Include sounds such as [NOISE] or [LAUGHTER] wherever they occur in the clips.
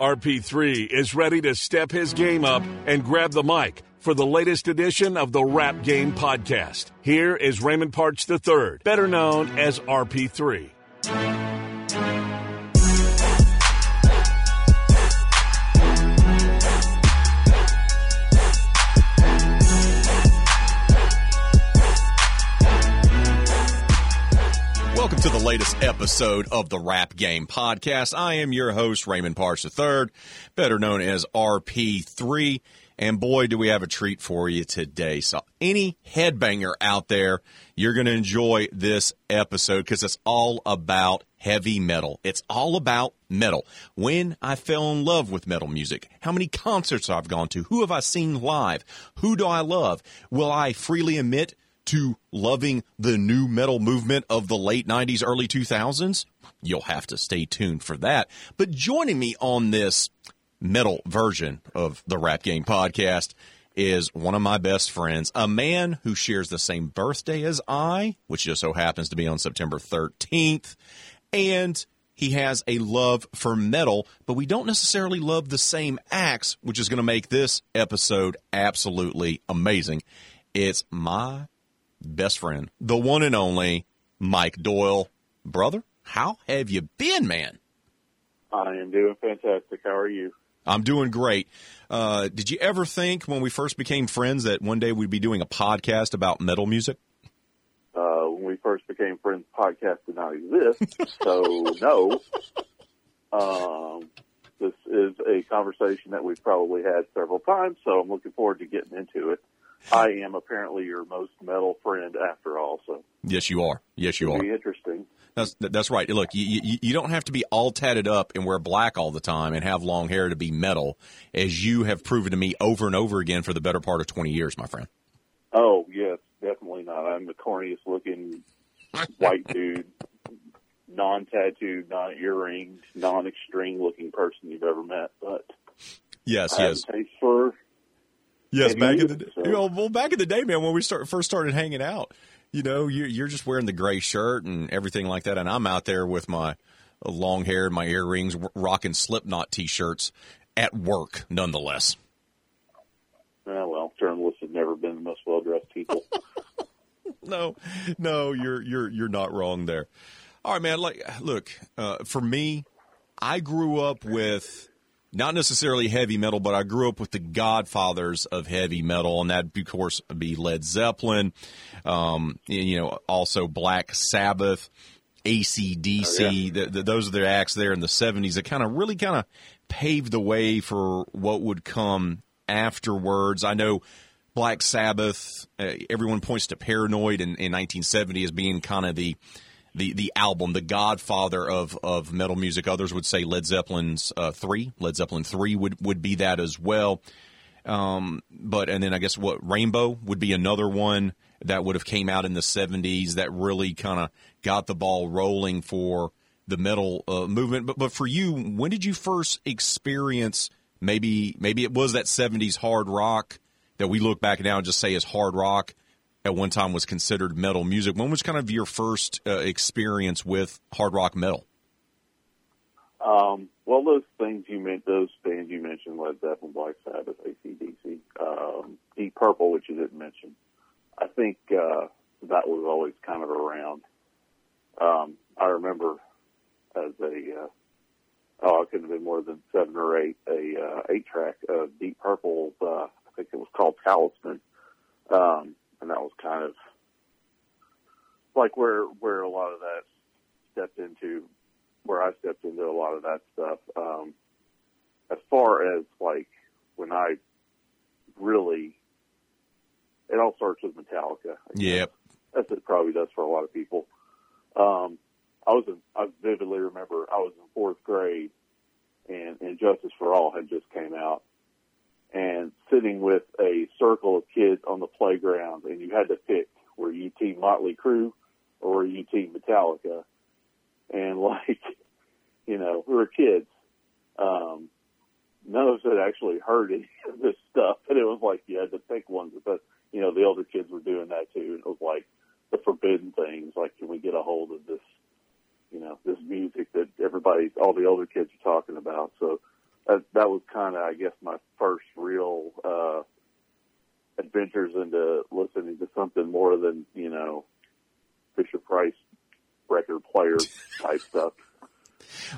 RP3 is ready to step his game up and grab the mic for the latest edition of the Rap Game Podcast. Here is Raymond Parts III, better known as RP3. Welcome to the latest episode of the Rap Game Podcast. I am your host, Raymond Parts III, better known as RP3. And boy, do we have a treat for you today. So, any headbanger out there, you're going to enjoy this episode because it's all about heavy metal. It's all about metal. When I fell in love with metal music, how many concerts I've gone to, who have I seen live, who do I love? Will I freely admit to loving the nu metal movement of the late 90s, early 2000s? You'll have to stay tuned for that. But joining me on this metal version of the Rap Game podcast is one of my best friends, a man who shares the same birthday as I, which just so happens to be on September 13th. And he has a love for metal, but we don't necessarily love the same acts, which is going to make this episode absolutely amazing. It's my best friend, the one and only Mike Doyle. Brother, how have you been, man? I am doing fantastic. How are you? I'm doing great. Uh, did you ever think when we first became friends that one day we'd be doing a podcast about metal music? Uh, when we first became friends, podcast did not exist. so, [LAUGHS] no. Um, this is a conversation that we've probably had several times, so I'm looking forward to getting into it. I am apparently your most metal friend after all, so. Yes, you are. Yes, you It'll are. Interesting. That's that's right. Look, you, you you don't have to be all tatted up and wear black all the time and have long hair to be metal, as you have proven to me over and over again for the better part of twenty years, my friend. Oh yes, definitely not. I'm the corniest looking white dude, non-tattooed, non-earringed, non-extreme looking person you've ever met. But Yes, I yes, taste for yes. Back in the day, so- you know, well, back in the day, man, when we start first started hanging out, you know, you're you're just wearing the gray shirt and everything like that, and I'm out there with my long hair and my earrings, rocking Slipknot t-shirts at work, nonetheless. Uh, well, journalists have never been the most well dressed people. [LAUGHS] no, no, you're you're you're not wrong there. All right, man. Like, look, uh, for me, I grew up with not necessarily heavy metal, but I grew up with the godfathers of heavy metal, and that, of course, be Led Zeppelin. Um, you know, also Black Sabbath, ACDC. Oh, yeah. the, the, those are the acts there in the '70s that kind of really kind of paved the way for what would come afterwards. I know Black Sabbath. Uh, everyone points to Paranoid in, in 1970 as being kind of the the the album, the godfather of of metal music. Others would say Led Zeppelin's uh, three. Led Zeppelin three would would be that as well. Um, but and then I guess what Rainbow would be another one that would have came out in the 70s that really kind of got the ball rolling for the metal uh, movement. But but for you, when did you first experience maybe maybe it was that 70s hard rock that we look back now and just say is hard rock at one time was considered metal music. When was kind of your first uh, experience with hard rock metal? Um, well, those things you meant, those bands you mentioned, Led Zeppelin, Black Sabbath, ACDC, um, Deep Purple, which you didn't mention. I think uh, that was always kind of around. Um, I remember as a uh, oh, it couldn't have been more than seven or eight a uh, eight track of Deep Purple. Uh, I think it was called Talisman, um, and that was kind of like where where a lot of that stepped into where I stepped into a lot of that stuff. Um, as far as like when I really, it all starts with Metallica. Yep. As it probably does for a lot of people. Um, I was in, I vividly remember I was in fourth grade and, and Justice for All had just came out and sitting with a circle of kids on the playground and you had to pick were you team Motley Crue or were you team Metallica? And [LAUGHS] like, you know, we were kids. Um, none of us had actually heard any [LAUGHS] of this stuff, and it was like you had to pick one. But you know, the older kids were doing that too, and it was like the forbidden things. Like, can we get a hold of this? You know, this music that everybody, all the older kids are talking about. So that, that was kind of, I guess, my first real uh, adventures into listening to something more than you know Fisher Price record player type stuff.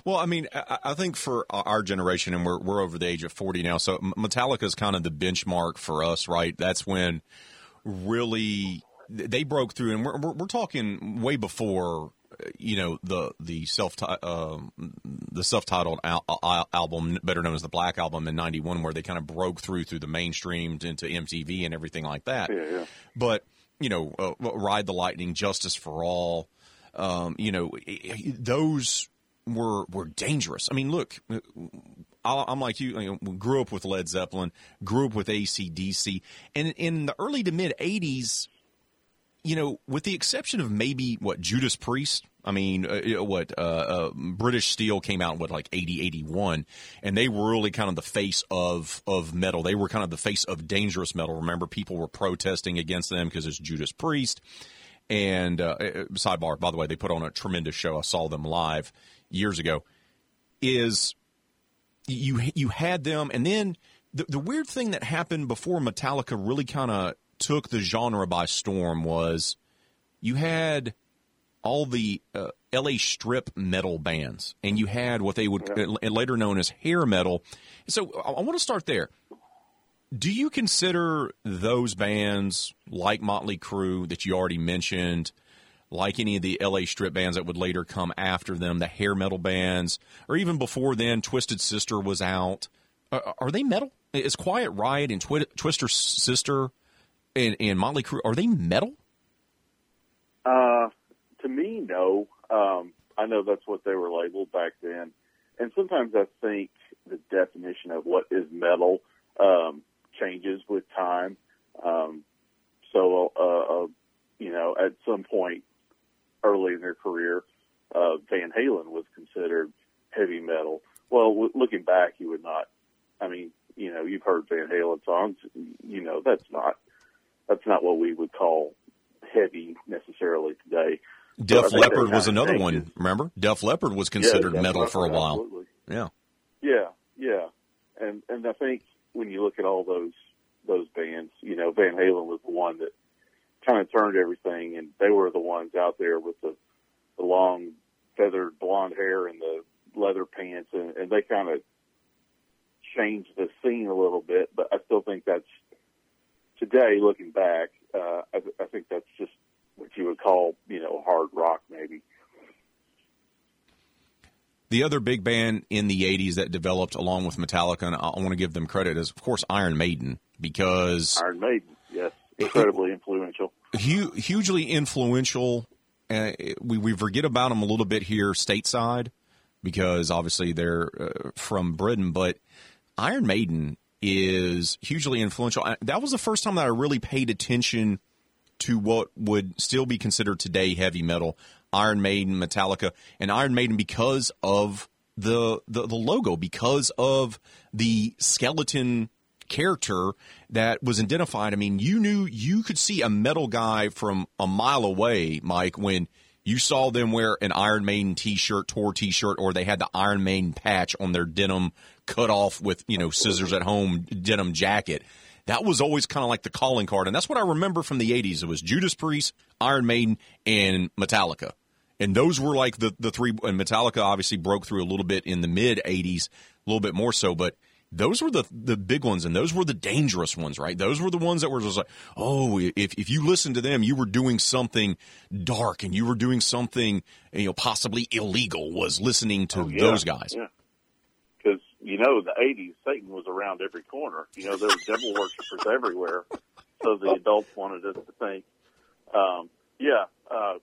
Well, I mean, I, think for our generation, and we're we're over the age of forty now, so Metallica is kind of the benchmark for us, right? That's when really they broke through, and we're we're, talking way before you know the the self uh, the self titled al- album, better known as the Black Album in '91, where they kind of broke through through the mainstream into MTV and everything like that. Yeah, yeah. But you know, uh, Ride the Lightning, Justice for All, um, you know, those were were dangerous. I mean, look, I'm like you, you know, grew up with Led Zeppelin, grew up with ACDC, and in the early to mid '80s, you know, with the exception of maybe what Judas Priest. I mean, uh, what uh, uh, British Steel came out what like 80, 81, and they were really kind of the face of of metal. They were kind of the face of dangerous metal. Remember, people were protesting against them because it's Judas Priest. And uh, uh, sidebar, by the way, they put on a tremendous show. I saw them live years ago. Is you you had them, and then the the weird thing that happened before Metallica really kind of took the genre by storm was you had all the uh, LA strip metal bands, and you had what they would yeah. uh, later known as hair metal. So I, I want to start there. Do you consider those bands like Motley Crue that you already mentioned, like any of the LA strip bands that would later come after them, the hair metal bands, or even before then, Twisted Sister was out? Uh, are they metal? Is Quiet Riot and Twi- Twisted Sister and, and Motley Crue are they metal? Uh, to me, no. Um, I know that's what they were labeled back then, and sometimes I think the definition of what is metal um, changes with time. Um, so, uh, uh, you know, at some point early in their career, uh, Van Halen was considered heavy metal. Well, w- looking back, you would not. I mean, you know, you've heard Van Halen songs. You know, that's not that's not what we would call heavy necessarily today. Def so Leppard was another one. Remember, Def Leppard was considered yeah, metal Leppard, for a while. Absolutely. Yeah, yeah, yeah, and and I think when you look at all those those bands, you know, Van Halen was the one that kind of turned everything, and they were the ones out there with the the long feathered blonde hair and the leather pants, and, and they kind of changed the scene a little bit. But I still think that's today, looking back, uh, I, th- I think that's just what you would call, you know, hard rock, maybe. The other big band in the 80s that developed along with Metallica, and I want to give them credit, is, of course, Iron Maiden, because. Iron Maiden, yes. Incredibly influential. Hu- hugely influential. Uh, we, we forget about them a little bit here stateside because obviously they're uh, from Britain, but Iron Maiden is hugely influential. That was the first time that I really paid attention to what would still be considered today heavy metal. Iron Maiden, Metallica, and Iron Maiden because of the the, the logo, because of the skeleton character that was identified. I mean, you knew you could see a metal guy from a mile away, Mike, when you saw them wear an Iron Maiden t-shirt, tour t-shirt, or they had the Iron Maiden patch on their denim cut off with, you know, scissors at home denim jacket. That was always kind of like the calling card. And that's what I remember from the 80s. It was Judas Priest, Iron Maiden, and Metallica. And those were like the, the three, and Metallica obviously broke through a little bit in the mid 80s, a little bit more so, but those were the the big ones and those were the dangerous ones, right? Those were the ones that were just like, oh, if if you listened to them, you were doing something dark and you were doing something you know possibly illegal. Was listening to oh, yeah. those guys. Yeah. You know, the '80s, Satan was around every corner. You know, there were devil [LAUGHS] worshippers everywhere. So the adults wanted us to think, um, yeah, uh,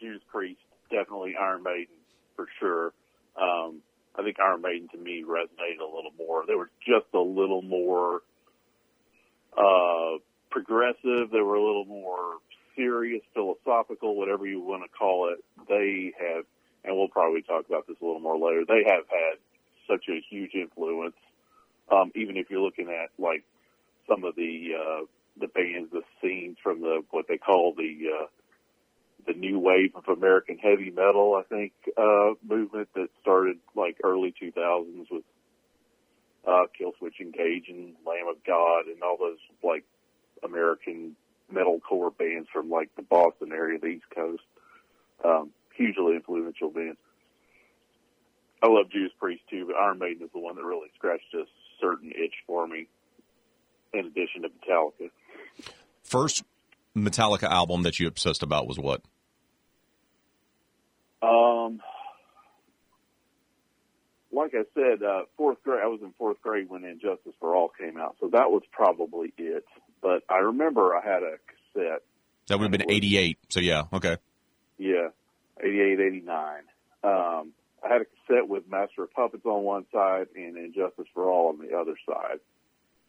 Judas Priest, definitely Iron Maiden for sure. Um, I think Iron Maiden to me resonated a little more. They were just a little more uh, progressive. They were a little more serious, philosophical, whatever you want to call it. They have, and we'll probably talk about this a little more later. They have had such a huge influence. Um, even if you're looking at like some of the uh, the bands, the scenes from the what they call the uh, the new wave of American heavy metal, I think, uh, movement that started like early 2000s with uh, Killswitch Engage and Lamb of God and all those like American metalcore bands from like the Boston area, the East Coast. Um, hugely influential bands. I love Judas Priest too, but Iron Maiden is the one that really scratched a certain itch for me. In addition to Metallica. First Metallica album that you obsessed about was what? Um, like I said, uh, fourth grade. I was in fourth grade when Injustice for All came out, so that was probably it. But I remember I had a cassette. That would have been '88. So yeah, okay. Yeah, 88, 89. Um, I had a cassette with Master of Puppets on one side and Injustice for All on the other side.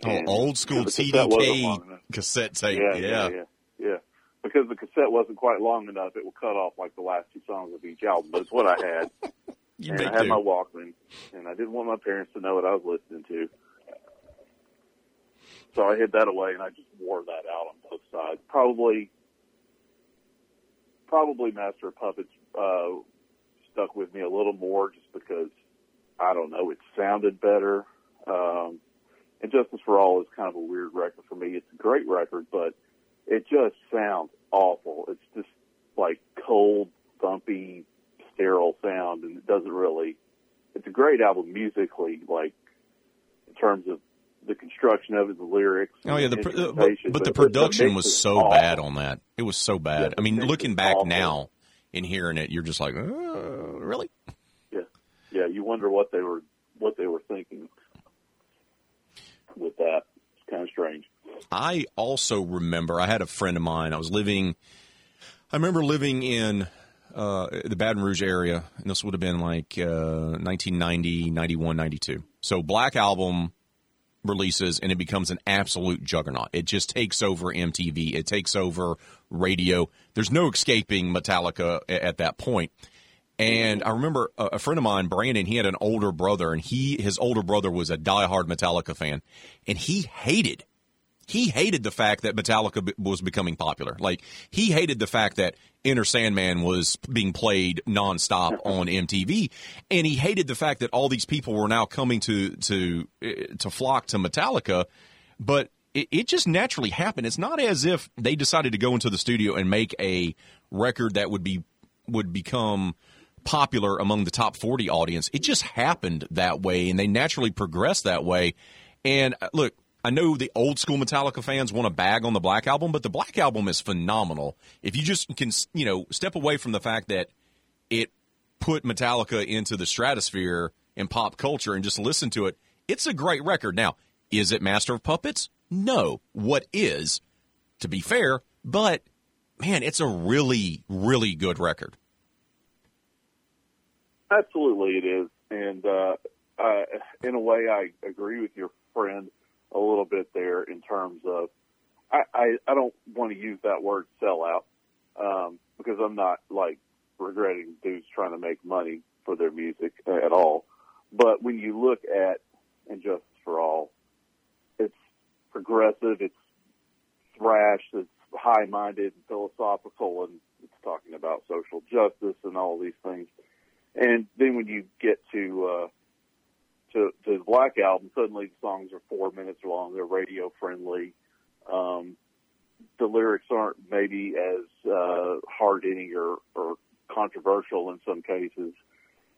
Oh, And old school TDK cassette tape. Yeah, Yeah, yeah, yeah, yeah. Because the cassette wasn't quite long enough, it would cut off like the last two songs of each album. But it's what I had. [LAUGHS] You and I had dude. my Walkman, and I didn't want my parents to know what I was listening to. So I hid that away, and I just wore that out on both sides. Probably, probably Master of Puppets uh, stuck with me a little more, just because I don't know, it sounded better. Um, and Justice for All is kind of a weird record for me. It's a great record, but it just sounds awful. It's just like cold, thumpy, sterile sound, and it doesn't really. It's a great album musically, like in terms of the construction of it, the lyrics. Oh yeah, the pr- uh, but, but the the production was so awful. bad on that. It was so bad. Yeah, I mean, looking back awful. now and hearing it, you're just like, uh, really? Yeah, yeah. You wonder what they were what they were thinking with that. It's kind of strange. I also remember I had a friend of mine. I was living. I remember living in uh, the Baton Rouge area, and this would have been like uh, 1990, 91, 92. So Black Album releases, and it becomes an absolute juggernaut. It just takes over MTV. It takes over radio. There's no escaping Metallica at that point. And I remember a, friend of mine, Brandon, he had an older brother, and he his older brother was a diehard Metallica fan, and he hated he hated the fact that Metallica b- was becoming popular. Like he hated the fact that Enter Sandman was being played nonstop [LAUGHS] on MTV, and he hated the fact that all these people were now coming to to uh, to flock to Metallica. But it, it just naturally happened. It's not as if they decided to go into the studio and make a record that would be would become popular among the top 40 audience. It just happened that way, and they naturally progressed that way. And uh, look, I know the old school Metallica fans want to bag on the Black Album, but the Black Album is phenomenal. If you just can, you know, step away from the fact that it put Metallica into the stratosphere in pop culture and just listen to it, it's a great record. Now, is it Master of Puppets? No. What is, to be fair, but man, it's a really, really good record. Absolutely, it is, and uh, uh, in a way, I agree with your friend a little bit there in terms of I, I, I don't want to use that word sellout um, because I'm not like regretting dudes trying to make money for their music at all. But when you look at Injustice for All, it's progressive, it's thrash, it's high-minded and philosophical, and it's talking about social justice and all these things. And then when you get to uh, to, to the Black Album, suddenly the songs are four minutes long. They're radio friendly. Um, the lyrics aren't maybe as uh, hard hitting or, or controversial in some cases.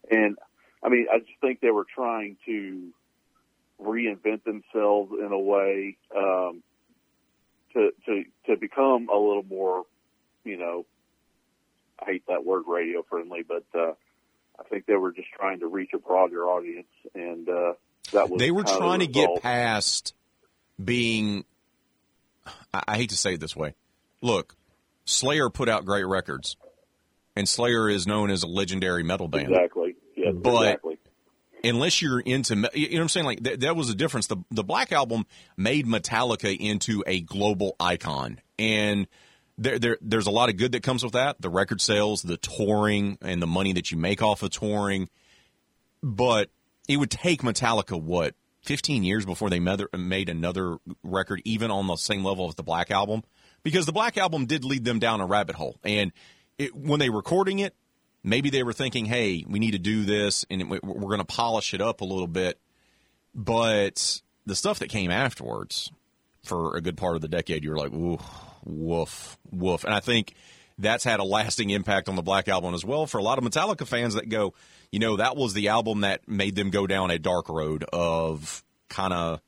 And I mean, I just think they were trying to reinvent themselves in a way um, to to to become a little more, you know, I hate that word radio friendly, but uh, I think they were just trying to reach a broader audience, and uh, that was They were kind of the trying to get past being. I, I hate to say it this way. Look, Slayer put out great records, and Slayer is known as a legendary metal band. exactly. Yes, But- exactly. unless you're into, me- you know what I'm saying? Like th- that was a difference. The the Black Album made Metallica into a global icon, and there, there there's a lot of good that comes with that. The record sales, the touring, and the money that you make off of touring. But it would take Metallica what 15 years before they made another record, even on the same level as the Black Album, because the Black Album did lead them down a rabbit hole, and it, when they were recording it, maybe they were thinking, "Hey, we need to do this, and we- we're going to polish it up a little bit." But the stuff that came afterwards for a good part of the decade, you're like, ooh, woof, woof. And I think that's had a lasting impact on the Black Album as well for a lot of Metallica fans that go, you know, that was the album that made them go down a dark road of kind of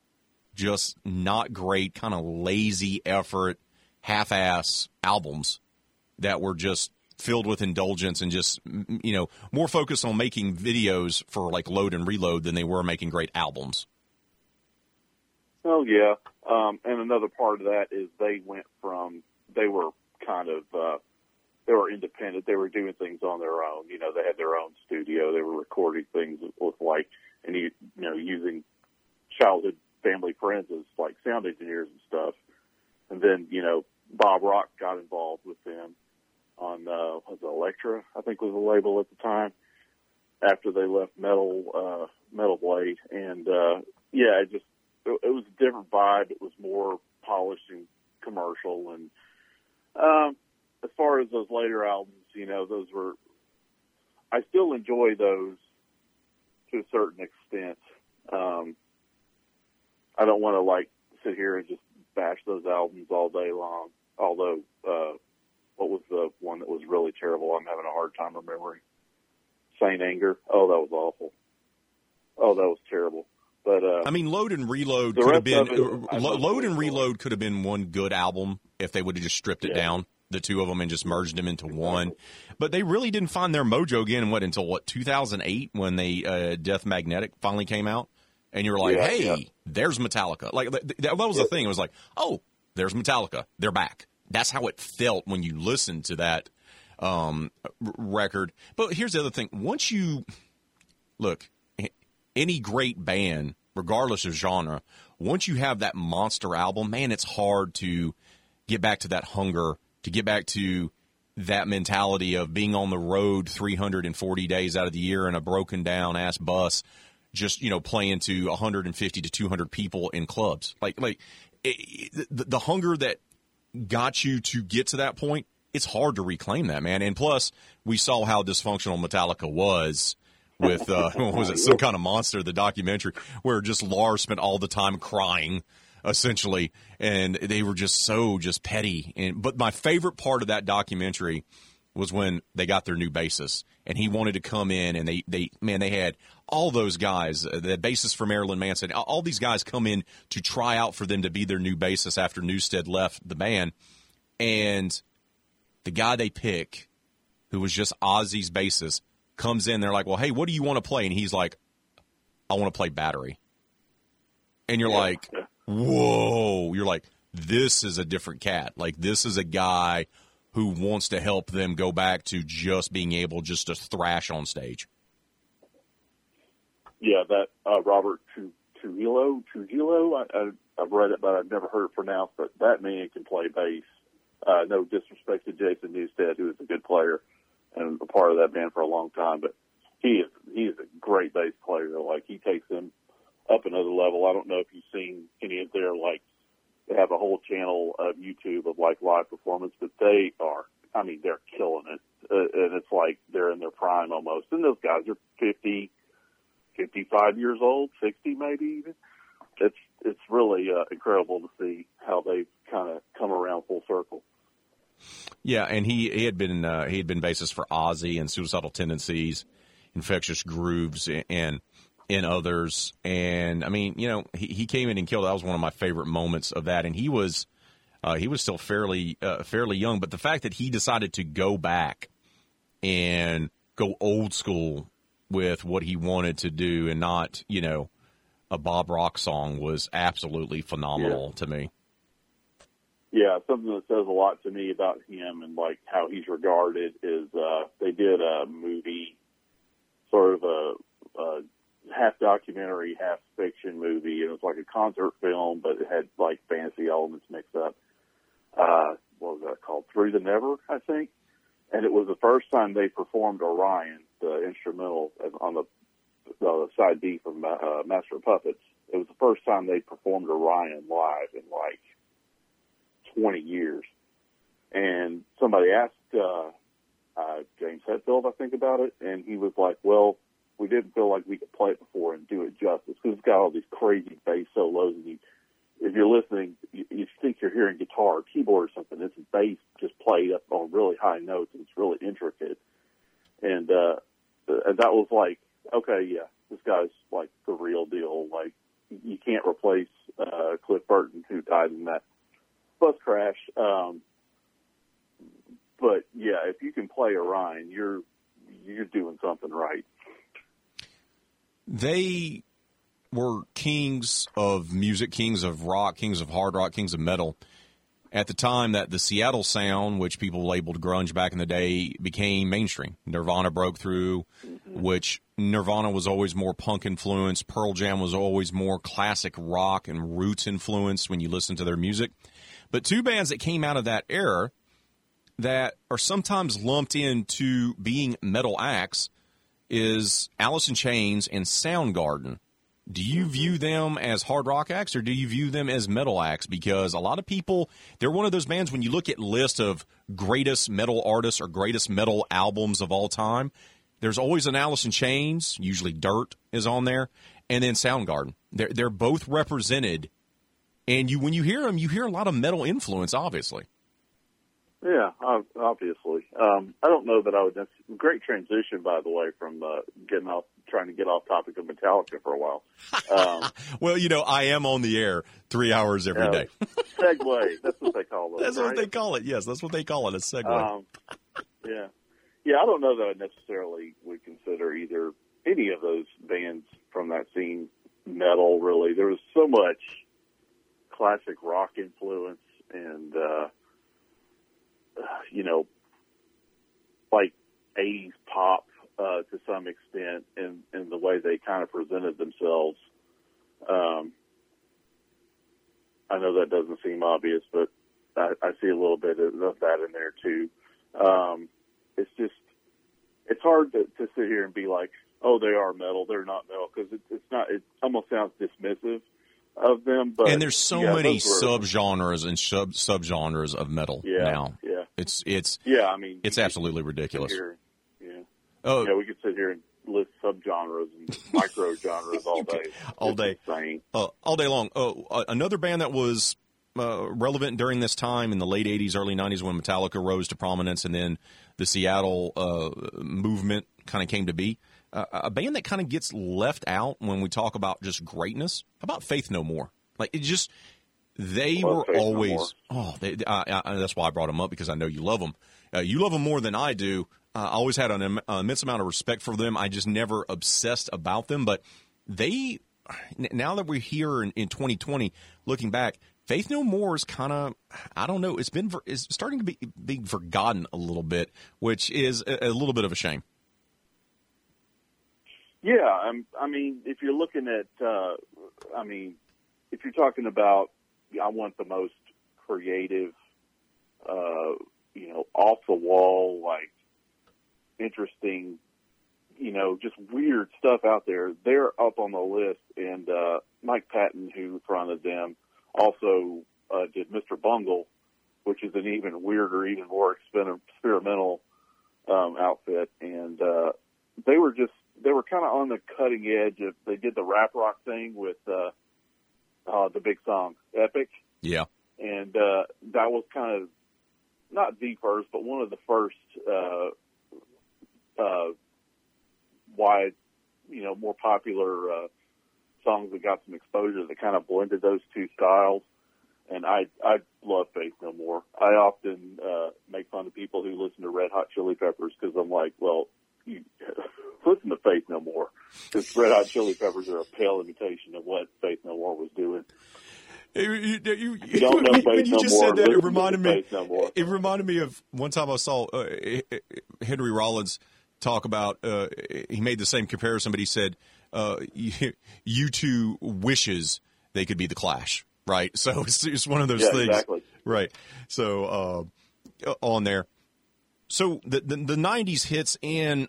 just not great, kind of lazy effort, half ass albums that were just filled with indulgence and just, you know, more focused on making videos for like load and reload than they were making great albums. Oh, yeah. Um, and another part of that is they went from, they were kind of, uh, they were independent. They were doing things on their own. You know, they had their own studio. They were recording things with like, and you, know, using childhood family friends as like sound engineers and stuff. And then, you know, Bob Rock got involved with them on, uh, was it Elektra, I think was the label at the time after they left Metal, uh, Metal Blade. And, uh, yeah, it just, it, was a different vibe. It was more polished and commercial. And, um, as far as those later albums, you know, those were, I still enjoy those to a certain extent. Um, I don't want to like sit here and just bash those albums all day long. Although, uh, what was the one that was really terrible? I'm having a hard time remembering. Saint Anger. Oh, that was awful. Oh, that was terrible. But uh, I mean, Load and Reload could have been it, Load and Reload could have been one good album if they would have just stripped it yeah. down, the two of them, and just merged them into one. But they really didn't find their mojo again. What until what 2008 when they uh, Death Magnetic finally came out, and you were like, yeah, hey, yeah. there's Metallica. Like that, that was the thing. It was like, oh, there's Metallica. They're back. That's how it felt when you listened to that um, record. But here's the other thing: once you look, any great band, regardless of genre, once you have that monster album, man, it's hard to get back to that hunger, to get back to that mentality of being on the road 340 days out of the year in a broken down ass bus, just you know playing to 150 to 200 people in clubs. Like like it, the, the hunger that got you to get to that point, it's hard to reclaim that, man. And plus, we saw how dysfunctional Metallica was with uh, [LAUGHS] what was it some kind of monster the documentary where just Lars spent all the time crying essentially and they were just so just petty. And but my favorite part of that documentary was when they got their new bassist and he wanted to come in and they they man they had all those guys uh, the bassist for Marilyn Manson all these guys come in to try out for them to be their new bassist after Newsted left the band. And the guy they pick who was just Ozzy's bassist comes in. They're like, well, hey, what do you want to play? And he's like, I want to play battery. And you're yeah. like, whoa. You're like, this is a different cat. Like, this is a guy who wants to help them go back to just being able just to thrash on stage. Yeah, that uh, Robert Trujillo, Trujillo, I, I, I've read it, but I've never heard it pronounced. But that man can play bass. Uh, no disrespect to Jason Newsted, who is a good player and a part of that band for a long time. But he is he is a great bass player. Like he takes them up another level. I don't know if you've seen any of their like they have a whole channel of YouTube of like live performance, but they are I mean they're killing it, uh, and it's like they're in their prime almost. And those guys are fifty, fifty-five years old, sixty maybe even. It's it's really uh, incredible to see how they've kind of come around full circle. Yeah, and he, he had been uh, he had been bassist for Ozzy and Suicidal Tendencies, Infectious Grooves, and in others. And I mean, you know, he, he came in and killed. That was one of my favorite moments of that. And he was uh, he was still fairly uh, fairly young, but the fact that he decided to go back and go old school with what he wanted to do and not you know a Bob Rock song was absolutely phenomenal yeah. to me. Yeah, something that says a lot to me about him and like how he's regarded is uh they did a movie, sort of a, a half documentary, half fiction movie, and it was like a concert film, but it had like fantasy elements mixed up. Uh, what was that called? Through the Never, I think. And it was the first time they performed Orion, the instrumental on the, the side B from uh, Master of Puppets. It was the first time they performed Orion live in like 20 years. And somebody asked uh, uh, James Hetfield, I think, about it, and he was like, "Well, we didn't feel like we could play it before and do it justice because it's got all these crazy bass solos and if you're listening, you, you think you're hearing guitar or keyboard or something. It's bass just played up on really high notes and it's really intricate. And, uh, and that was like, okay, yeah, this guy's like the real deal. Like you can't replace, uh, Cliff Burton who died in that bus crash. Um, but yeah, if you can play Orion, you're, you're doing something right. They were kings of music, kings of rock, kings of hard rock, kings of metal. At the time that the Seattle sound, which people labeled grunge back in the day, became mainstream. Nirvana broke through, mm-hmm. which Nirvana was always more punk influenced. Pearl Jam was always more classic rock and roots influenced when you listen to their music. But two bands that came out of that era that are sometimes lumped into being metal acts is Alice in Chains and Soundgarden. Do you view them as hard rock acts or do you view them as metal acts? Because a lot of people, they're one of those bands when you look at list of greatest metal artists or greatest metal albums of all time, there's always an Alice in Chains, usually Dirt is on there, and then Soundgarden. They're they're both represented, and you when you hear them, you hear a lot of metal influence, obviously. Yeah, obviously. Um, I don't know that I would. Great transition, by the way, from uh, getting off, trying to get off topic of Metallica for a while. Um, [LAUGHS] well, you know, I am on the air three hours every uh, day. [LAUGHS] segue. That's what they call it. That's right? what they call it. Yes, that's what they call it. A segue. Um, yeah, yeah. I don't know that I necessarily would consider either any of those bands from that scene metal. Really, there was so much classic rock influence and. uh you know, like 80s pop uh, to some extent in, in the way they kind of presented themselves. Um, I know that doesn't seem obvious, but I, I see a little bit of that in there too. Um, it's just, it's hard to, to sit here and be like, oh, they are metal, they're not metal, because it, it's not, it almost sounds dismissive of them. But and there's so yeah, many subgenres and sub subgenres of metal yeah, now. Yeah, it's it's yeah. I mean, it's absolutely ridiculous. Here, yeah. Oh, yeah. We could sit here and list subgenres and [LAUGHS] micro genres all day, all day, uh, all day long. Oh, uh, another band that was. Uh, relevant during this time in the late 80s, early 90s when Metallica rose to prominence and then the Seattle uh, movement kind of came to be uh, a band that kind of gets left out when we talk about just greatness. How about Faith No More? Like it just they were Faith always no oh they, I, I, that's why I brought them up because I know you love them. Uh, you love them more than I do. Uh, I always had an immense amount of respect for them. I just never obsessed about them, but they now that we're here in, in 2020, looking back, Faith No More is kind of I don't know. It's been is starting to be being forgotten a little bit, which is a, a little bit of a shame. Yeah, I'm, I mean, if you're looking at, uh, I mean, if you're talking about, I want the most creative, uh, you know, off the wall, like interesting, you know, just weird stuff out there. They're up on the list, and uh, Mike Patton, who fronted them, also uh, did Mr. Bungle, which is an even weirder, even more experimental um, outfit, and uh, they were just they were kind of on the cutting edge of they did the rap rock thing with uh, uh, the big song Epic. Yeah, and uh, that was kind of not the first, but one of the first uh, uh, wide, you know, more popular uh, songs that got some exposure that kind of blended those two styles. And I I love Faith No More. I often uh, make fun of people who listen to Red Hot Chili Peppers because I'm like, well, you, [LAUGHS] listen to Faith No More because Red Hot Chili Peppers are a pale imitation of what Faith No More was doing. You, you, you, you don't know when, when you no just more, said that, it reminded me. No. It reminded me of one time I saw uh, Henry Rollins talk about. Uh, he made the same comparison, but he said, uh, [LAUGHS] "U2 wishes they could be the Clash." Right, [LAUGHS] so it's, it's one of those Yeah, things. exactly. Right, so uh, on there. So the, the the '90s hits in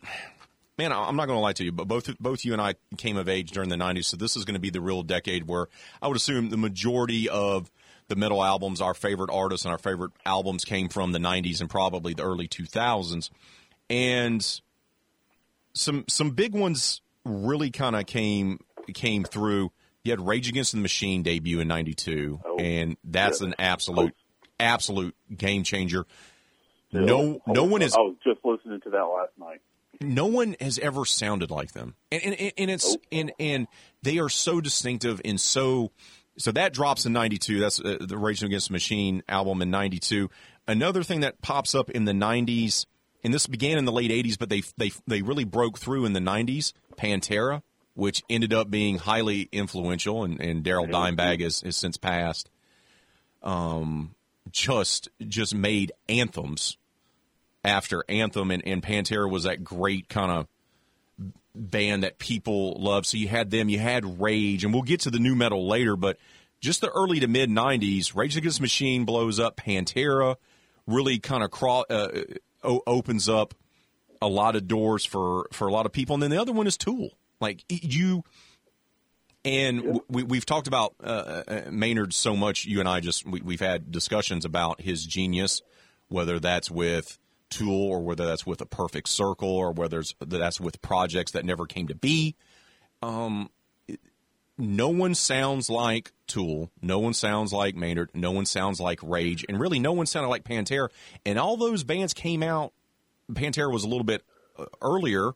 man, I'm not going to lie to you, but both both you and I came of age during the '90s, so this is going to be the real decade where I would assume the majority of the metal albums, our favorite artists and our favorite albums came from the '90s and probably the early 2000s, and some some big ones really kind of came came through. You had Rage Against the Machine debut in '92, Oh, and that's yeah. an absolute absolute game changer. Still, No, no one is I was just listening to that last night. no one has ever sounded like them, and and, and it's Nope. and and they are so distinctive and so. So that drops in '92. That's uh, the Rage Against the Machine album in '92. Another thing that pops up in the '90s, and this began in the late '80s, but they they they really broke through in the '90s. Pantera, which ended up being highly influential, and, and Darrell Dimebag has, has since passed. Um, just just made anthems after Anthem and, and Pantera was that great kind of band that people loved. So you had them, you had Rage, and we'll get to the nu metal later, but just the early to mid 90s, Rage Against the Machine blows up, Pantera really kind of crawl, uh, o- opens up a lot of doors for, for a lot of people. And then the other one is Tool. Like you, and we, we've talked about uh, uh, Maynard so much. You and I just we, we've had discussions about his genius, whether that's with Tool or whether that's with a Perfect Circle or whether that's with projects that never came to be. Um, no one sounds like Tool. No one sounds like Maynard. No one sounds like Rage, and really, no one sounded like Pantera. And all those bands came out. Pantera was a little bit uh, earlier,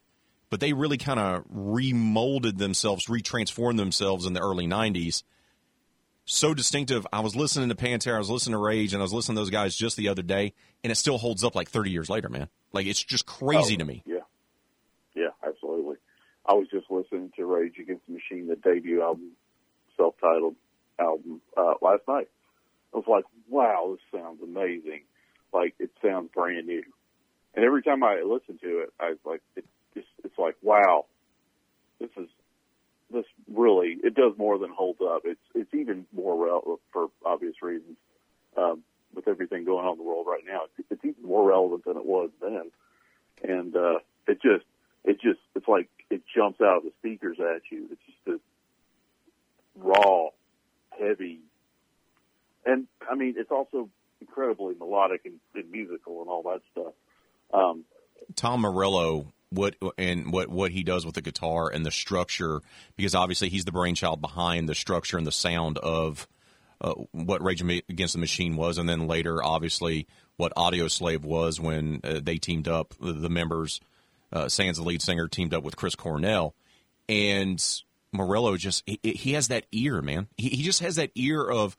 but they really kind of remolded themselves, retransformed themselves in the early '90s. So distinctive. I was listening to Pantera, I was listening to Rage, and I was listening to those guys just the other day, and it still holds up like 30 years later, man. Like it's just crazy Oh, to me. Yeah, yeah, absolutely. I was just listening to Rage Against the Machine, the debut album, self-titled album, uh, last night. I was like, wow, this sounds amazing. Like it sounds brand new. And every time I listen to it, I was like, it just, it's like, wow, this is this really it does more than hold up. It's it's even more relevant for obvious reasons. Um, with everything going on in the world right now, it's, it's even more relevant than it was then. And uh, it just it just it's like it jumps out of the speakers at you. It's just this raw, heavy, and I mean it's also incredibly melodic and, and musical and all that stuff. Um, Tom Morello what and what what he does with the guitar and the structure because obviously he's the brainchild behind the structure and the sound of uh, what Rage Against the Machine was, and then later, obviously, what Audioslave was when uh, they teamed up. The, members, uh, Sans, the lead singer, teamed up with Chris Cornell, and Morello just he, he has that ear, man. He, he just has that ear of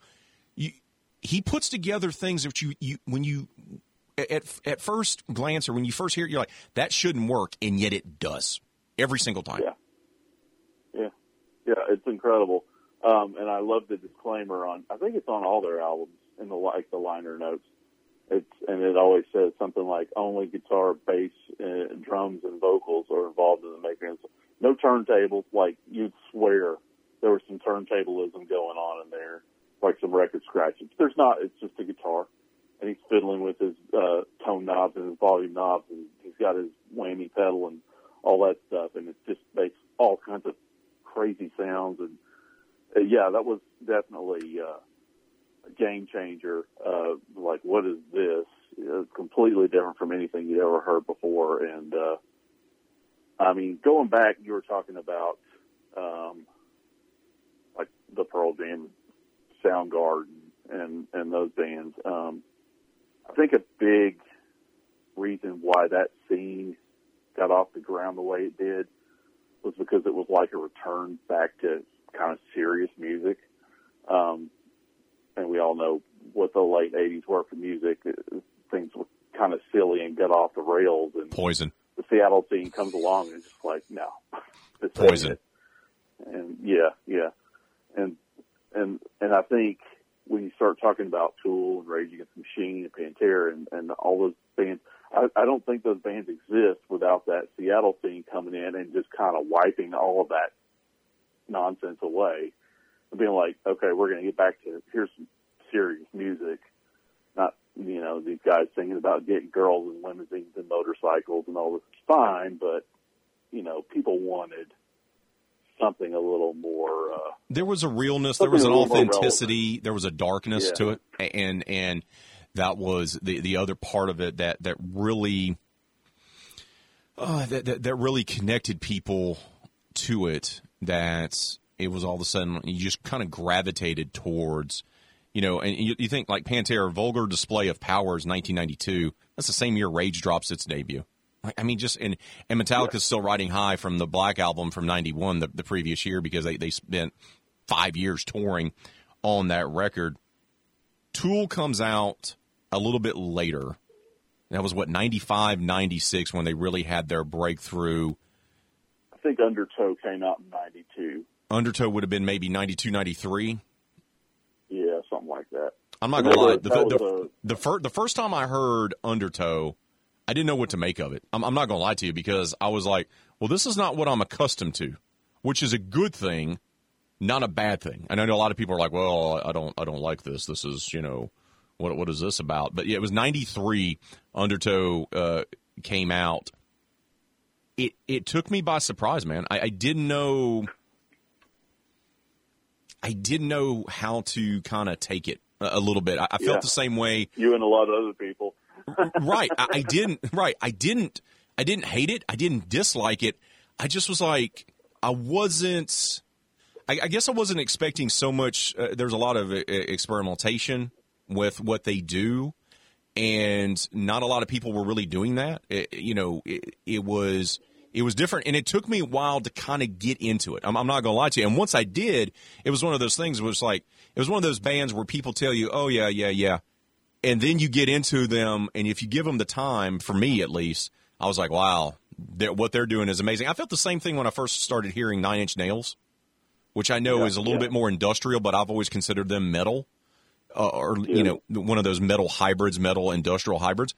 he puts together things that you you when you at at first glance or when you first hear it, you're like that shouldn't work, and yet it does every single time. Yeah. Yeah. Yeah, it's incredible. Um, and I love the disclaimer on, I think it's on all their albums in the, like the liner notes. It's, and it always says something like only guitar, bass, uh, drums and vocals are involved in the making. No turntables. Like you'd swear there was some turntablism going on in there, like some record scratches. There's not, it's just a guitar and he's fiddling with his, uh, tone knobs and his volume knobs and he's got his whammy pedal and all that stuff. And it just makes all kinds of crazy sounds and, uh, yeah, that was definitely uh, a game changer. Uh, like, what is this? It's completely different from anything you'd ever heard before. And uh, I mean, going back, you were talking about um, like the Pearl Jam, Soundgarden, and and those bands. Um, I think a big reason why that scene got off the ground the way it did was because it was like a return back to kind of serious music. Um, and we all know what the late 80s were for music. Uh, Things were kind of silly and got off the rails. And Poison. the Seattle scene comes along and it's just like, no. [LAUGHS] Poison. And yeah, yeah. And, and, and I think when you start talking about Tool and Rage Against the Machine and Pantera and, and all those bands, I, I don't think those bands exist without that Seattle scene coming in and just kind of wiping all of that nonsense away and being like, okay, we're going to get back to here's some serious music, not you know these guys singing about getting girls and limousines and motorcycles and all this. It's fine, but you know people wanted something a little more. Uh, there was a realness, there was an Something a little more authenticity, there was a darkness Yeah. to it, and and that was the the other part of it that that really uh, that, that that really connected people to it that it was all of a sudden you just kind of gravitated towards, you know, and you, you think like Pantera, Vulgar Display of Power is 1992. That's the same year Rage drops its debut. I mean, just and and Metallica's yeah. still riding high from the Black album from '91, the, the previous year, because they they spent five years touring on that record. Tool comes out a little bit later. That was what 95, 96 when they really had their breakthrough. I think Undertow came out in '92. Undertow would have been maybe 92, 93. Yeah, something like that. I'm not gonna lie. The, the, the, the, fir- the first time I heard Undertow I didn't know what to make of it. I'm, I'm not going to lie to you because I was like, well, this is not what I'm accustomed to, which is a good thing, not a bad thing. And I know a lot of people are like, well, I don't, I don't like this. This is, you know, what, what is this about? But yeah, it was 93 Undertow uh, came out. It, it took me by surprise, man. I, I didn't know. I didn't know how to kind of take it a, a little bit. I, I felt yeah. the same way. You and a lot of other people right. I, I didn't. Right. I didn't. I didn't hate it. I didn't dislike it. I just was like, I wasn't. I, I guess I wasn't expecting so much. Uh, there's a lot of uh, experimentation with what they do, and not a lot of people were really doing that. It, you know, it, it, was it was different, and it took me a while to kind of get into it. I'm, I'm not to lie to you. And once I did, it was one of those things. It was like it was one of those bands where people tell you, "Oh yeah, yeah, yeah." And then you get into them, and if you give them the time, for me at least, I was like, wow, they're, what they're doing is amazing. I felt the same thing when I first started hearing Nine Inch Nails, which I know yeah, is a little yeah. bit more industrial, but I've always considered them metal, uh, or yeah. you know, one of those metal hybrids, metal industrial hybrids.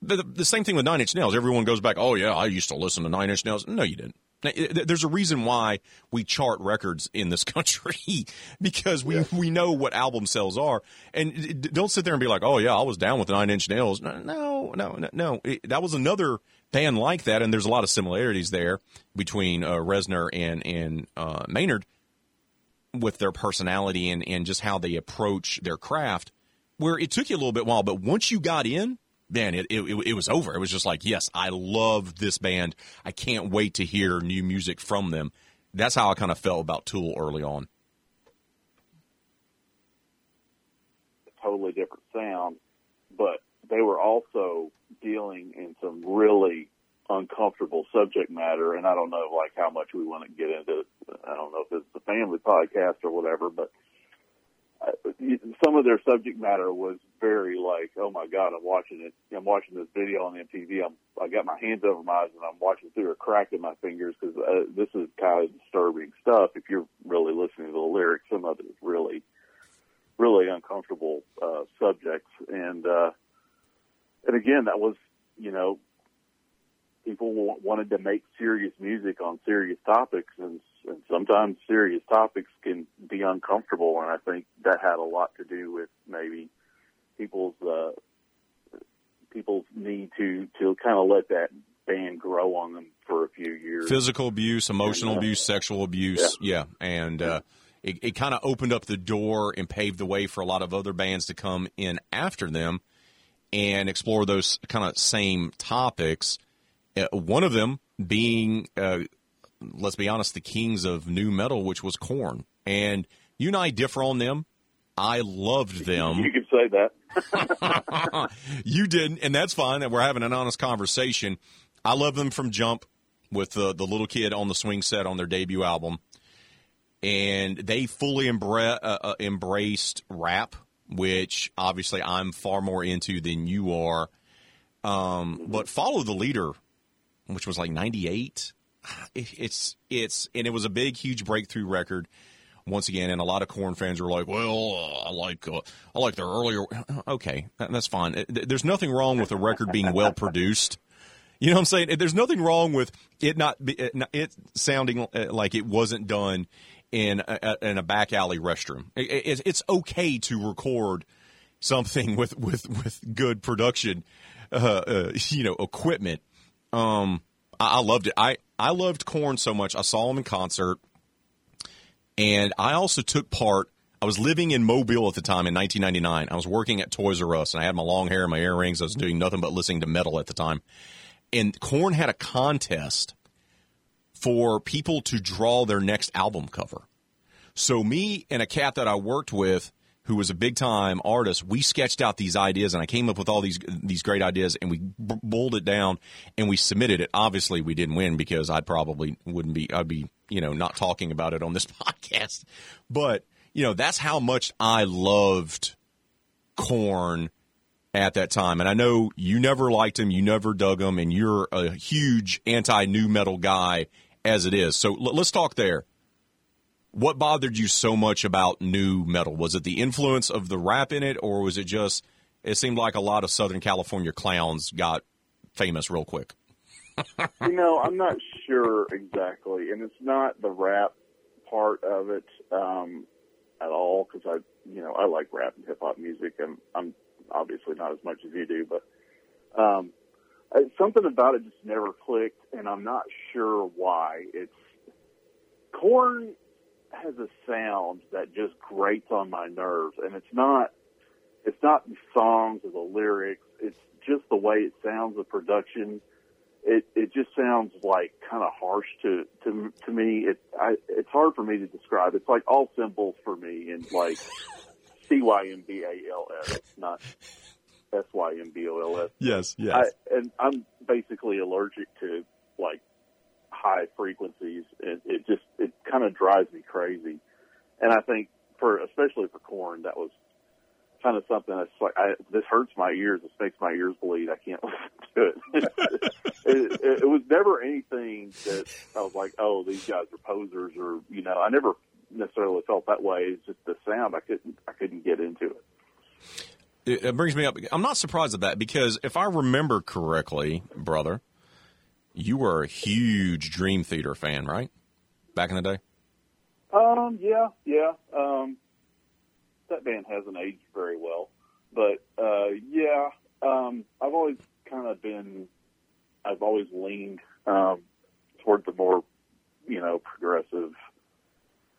The, the, same thing with Nine Inch Nails. Everyone goes back, oh yeah, I used to listen to Nine Inch Nails. No, you didn't. There's a reason why we chart records in this [LAUGHS] country because we, yeah. we know what album sales are. And don't sit there and be like, oh, yeah, I was down with Nine Inch Nails. No, no, no. no. It, that was another band like that. And there's a lot of similarities there between uh, Reznor and, and uh, Maynard with their personality and, and just how they approach their craft, where it took you a little bit while. But once you got in, man, it, it, it was over. It was just like, yes, I love this band. I can't wait to hear new music from them. That's how I kind of felt about Tool early on. Totally different sound, but they were also dealing in some really uncomfortable subject matter, and I don't know like how much we want to get into. I don't know if it's a family podcast or whatever, but some of their subject matter was very like, oh my god, I'm watching it. I'm watching this video on MTV. I'm I got my hands over my eyes and I'm watching through a crack in my fingers because uh, this is kind of disturbing stuff. If you're really listening to the lyrics, some of it is really, really uncomfortable uh, subjects. And uh, and again, that was you know people wanted to make serious music on serious topics, and, and sometimes serious topics can be uncomfortable. And I think that had a lot to do with maybe people's uh, people's need to to kind of let that band grow on them for a few years. Physical abuse, emotional and, uh, abuse, sexual abuse, yeah, yeah. and. Uh, it, it kind of opened up the door and paved the way for a lot of other bands to come in after them and explore those kind of same topics. Uh, one of them being, uh, let's be honest, the kings of nu metal, which was Korn. And you and I differ on them. I loved them. You can say that. [LAUGHS] you didn't, and that's fine. And we're having an honest conversation. I love them from Jump with the the little kid on the swing set on their debut album, and they fully embra- uh, uh, embraced rap, which obviously I'm far more into than you are. Um, but follow the leader which was like 98. It's it's and it was a big huge breakthrough record once again and a lot of Korn fans were like well i like uh, i like their earlier okay that's fine. There's nothing wrong with a record being well produced. You know what i'm saying? There's nothing wrong with it not it sounding uh, like it wasn't done in a, in a back alley restroom. It's okay to record something with with with good production uh, uh, you know equipment. Um, I loved it. I I loved Korn so much. I saw them in concert, and I also took part. I was living in Mobile at the time in 1999. I was working at Toys R Us, and I had my long hair and my earrings. I was doing nothing but listening to metal at the time. And Korn had a contest for people to draw their next album cover. So me and a cat that I worked with who was a big time artist, we sketched out these ideas and I came up with all these these great ideas and we boiled it down and we submitted it. Obviously, we didn't win because I probably wouldn't be I'd be, you know, not talking about it on this [LAUGHS] podcast. But, you know, that's how much I loved Korn at that time. And I know you never liked him, you never dug him, and you're a huge anti nu metal guy as it is. So l- let's talk there. What bothered you so much about nu metal? Was it the influence of the rap in it, or was it just it seemed like a lot of Southern California clowns got famous real quick? [LAUGHS] you know, I'm not sure exactly, and it's not the rap part of it um, at all because I, you know, I like rap and hip hop music, and I'm obviously not as much as you do, but um, something about it just never clicked, and I'm not sure why. It's Korn has a sound that just grates on my nerves, and it's not it's not the songs or the lyrics. It's just the way it sounds, the production. It it just sounds like kind of harsh to to to me. It I it's hard for me to describe. It's like all symbols for me, and like C Y M B A L S, not S Y M B O L S. Yes, yes. I, and I'm basically allergic to like high frequencies. It, it just it kind of drives me crazy. And I think for especially for Korn, that was kind of something that's like I, this hurts my ears. This makes my ears bleed. I can't [LAUGHS] listen to it. [LAUGHS] it, it. It was never anything that I was like, oh, these guys are posers, or you know, I never necessarily felt that way. It's just the sound. I couldn't I couldn't get into it. It brings me up. I'm not surprised at that because if I remember correctly, brother, you were a huge Dream Theater fan, right? Back in the day. Um. Yeah. Yeah. Um. That band hasn't aged very well, but uh, yeah. Um. I've always kind of been. I've always leaned um, toward the more, you know, progressive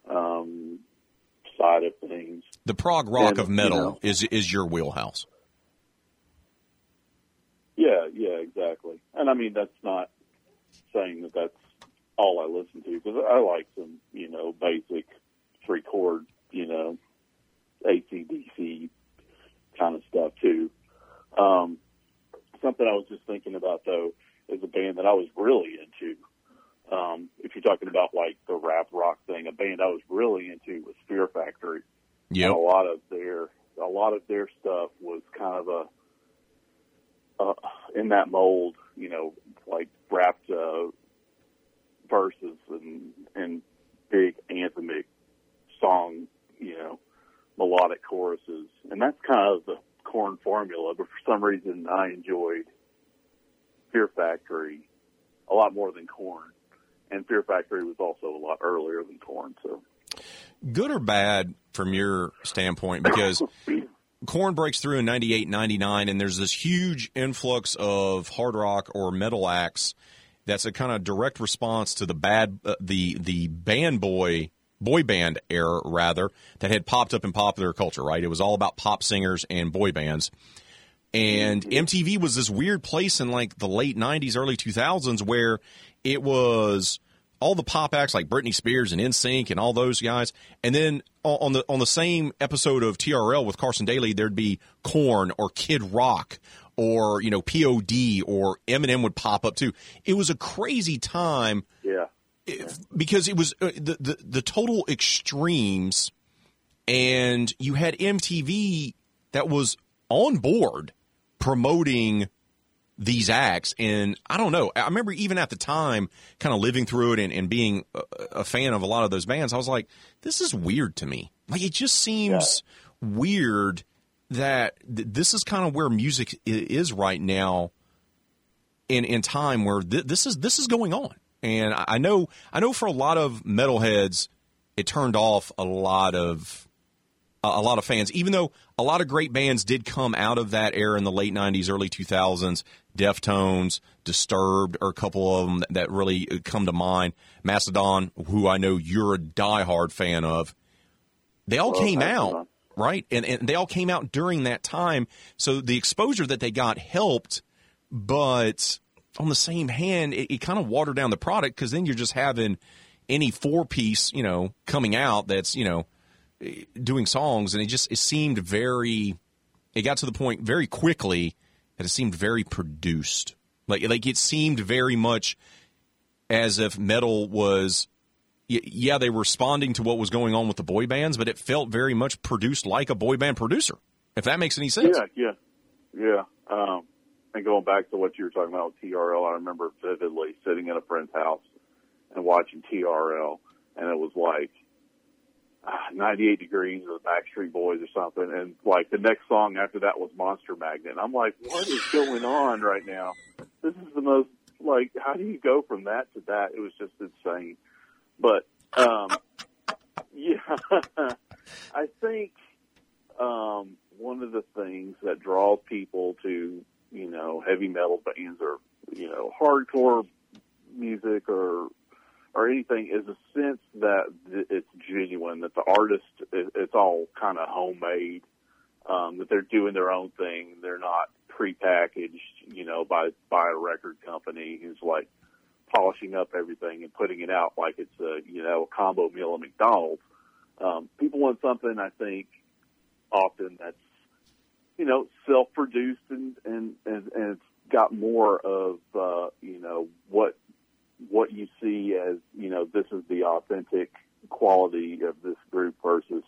um, side of things. The prog rock And, of metal you know- is is your wheelhouse. Yeah, yeah, exactly. And I mean, that's not saying that that's all I listen to because I like some, you know, basic three chord, you know, ACDC kind of stuff too. Um, something I was just thinking about though is a band that I was really into. Um, if you're talking about like the rap rock thing, a band I was really into was Fear Factory. Yep. And a lot of their a lot of their stuff was kind of a uh, in that mold, you know, like rapped uh, verses and and big anthemic song, you know, melodic choruses, and that's kind of the Korn formula. But for some reason, I enjoyed Fear Factory a lot more than Korn, and Fear Factory was also a lot earlier than Korn. So Good or bad from your standpoint because [LAUGHS] Korn breaks through in 98, 99, and there's this huge influx of hard rock or metal acts that's a kind of direct response to the bad uh, the the band boy boy band era rather that had popped up in popular culture right? It was all about pop singers and boy bands. And MTV was this weird place in like the late 90s early 2000s where it was all the pop acts like Britney Spears and NSYNC and all those guys. And then on the on the same episode of TRL with Carson Daly there'd be Korn or Kid Rock or you know POD or Eminem would pop up too. It was a crazy time. Yeah, because it was uh, the, the the total extremes, and you had MTV that was on board promoting these acts. And I don't know. I remember even at the time, kind of living through it and, and being a, a fan of a lot of those bands. I was like, this is weird to me. Like it just seems weird that th- this is kind of where music i- is right now in in time where th- this is this is going on. And I I know I know for a lot of metalheads, it turned off a lot of a lot of fans. Even though a lot of great bands did come out of that era in the late '90s, early 2000s, Deftones, Disturbed, are a couple of them that really uh, come to mind. Mastodon, who I know you're a diehard fan of, they all Well, came Mastodon. out right, and and they all came out during that time. So the exposure that they got helped, but on the same hand, it, it kind of watered down the product because then you're just having any four piece, you know, coming out that's you know eh, doing songs, and it just it seemed very. It got to the point very quickly it seemed very produced. Like like it seemed very much as if metal was yeah, they were responding to what was going on with the boy bands, but it felt very much produced like a boy band producer. If that makes any sense. Yeah, yeah, yeah. Um, and going back to what you were talking about with TRL, I remember vividly sitting in a friend's house and watching TRL, and it was like 98 degrees of the Backstreet Boys or something, and like the next song after that was Monster Magnet. And I'm like, what is going on right now? This is the most like, how do you go from that to that? It was just insane. But um, yeah, [LAUGHS] I think um, one of the things that draws people to you know heavy metal bands or you know hardcore music or or anything is a sense that it's genuine, that the artist it's all kind of homemade, um, that they're doing their own thing, they're not prepackaged, you know, by by a record company who's like polishing up everything and putting it out like it's a you know a combo meal at McDonald's. Um, people want something I think often that's you know self-produced and and and, and it's got more of uh, you know what what you see as you know this is the authentic quality of this group versus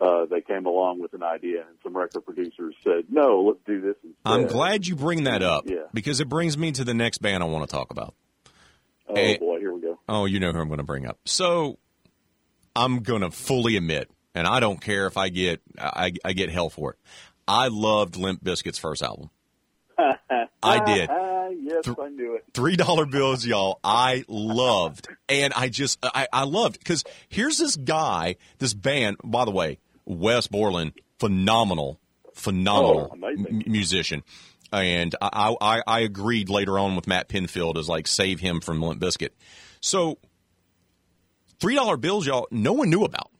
uh, they came along with an idea and some record producers said no let's do this instead. I'm glad you bring that up Yeah. because it brings me to the next band I want to talk about. oh Eh, boy here we go Oh, you know who I'm going to bring up. So I'm going to fully admit, and I don't care if I get I, I get hell for it. I loved Limp Bizkit's first album. [LAUGHS] I did. [LAUGHS] Yes I knew it Three dollar bills, y'all. I loved, and I just I, I loved because here's this guy, this band. By the way, Wes Borland, phenomenal, phenomenal Oh, m- musician. And I, I I agreed later on with Matt Pinfield as like save him from Limp Bizkit. So three dollar bills, y'all, no one knew about,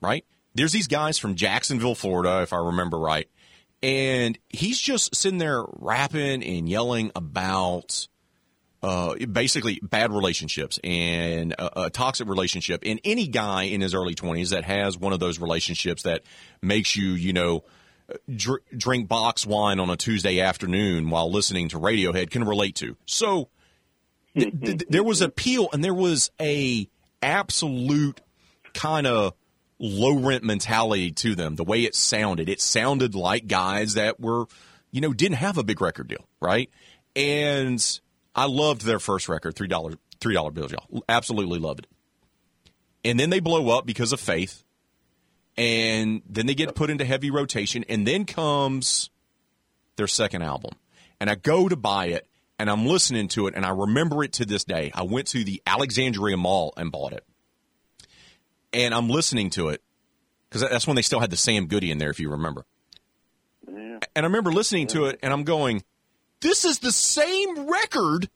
right? There's these guys from Jacksonville, Florida, if I remember right, and he's just sitting there rapping and yelling about uh, basically bad relationships and a, a toxic relationship. And any guy in his early 20s that has one of those relationships that makes you, you know, dr- drink box wine on a Tuesday afternoon while listening to Radiohead can relate to. So th- th- there was appeal and there was a absolute kind of low rent mentality to them. The way it sounded, it sounded like guys that were, you know, didn't have a big record deal, right? And I loved their first record, three dollar three dollar bills, y'all. Absolutely loved it. And then they blow up because of faith, and then they get put into heavy rotation, and then comes their second album. And I go to buy it, and I'm listening to it, and I remember it to this day. I went to the Alexandria Mall and bought it, and I'm listening to it because that's when they still had the Sam Goody in there, if you remember. yeah And I remember listening to it, and I'm going, "This is the same record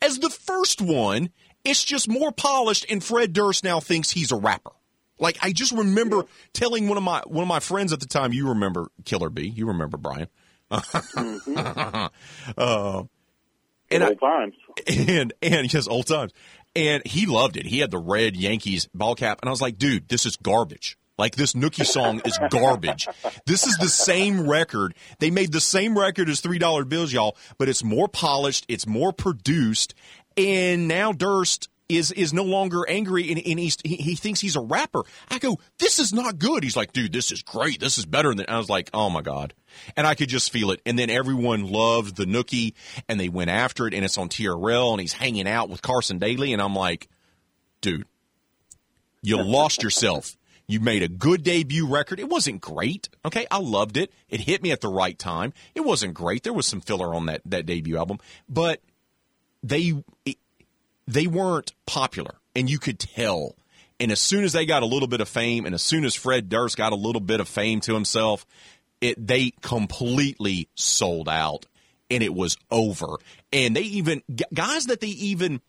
as the first one. It's just more polished." And Fred Durst now thinks he's a rapper. Like I just remember telling one of my one of my friends at the time. You remember Killer B? You remember Brian? [LAUGHS] uh, and I, [LAUGHS] old times and and just old times. And he loved it. He had the red Yankees ball cap, and I was like, dude, this is garbage. Like this Nookie song is garbage. This is the same record. They made the same record as Three Dollar Bills, y'all, but it's more polished, it's more produced, and now Durst is is no longer angry and, and he's, he, he thinks he's a rapper. I go, this is not good. He's like, dude, this is great. This is better than. I was like, oh my god, and I could just feel it. And then everyone loved the Nookie, and they went after it, and it's on TRL, and he's hanging out with Carson Daly, and I'm like, dude, you lost yourself. You made a good debut record. It wasn't great. Okay. I loved it. It hit me at the right time. It wasn't great. There was some filler on that, that debut album, but they, it, they weren't popular and you could tell. And as soon as they got a little bit of fame and as soon as Fred Durst got a little bit of fame to himself, it, they completely sold out and it was over. And they even, guys that they even,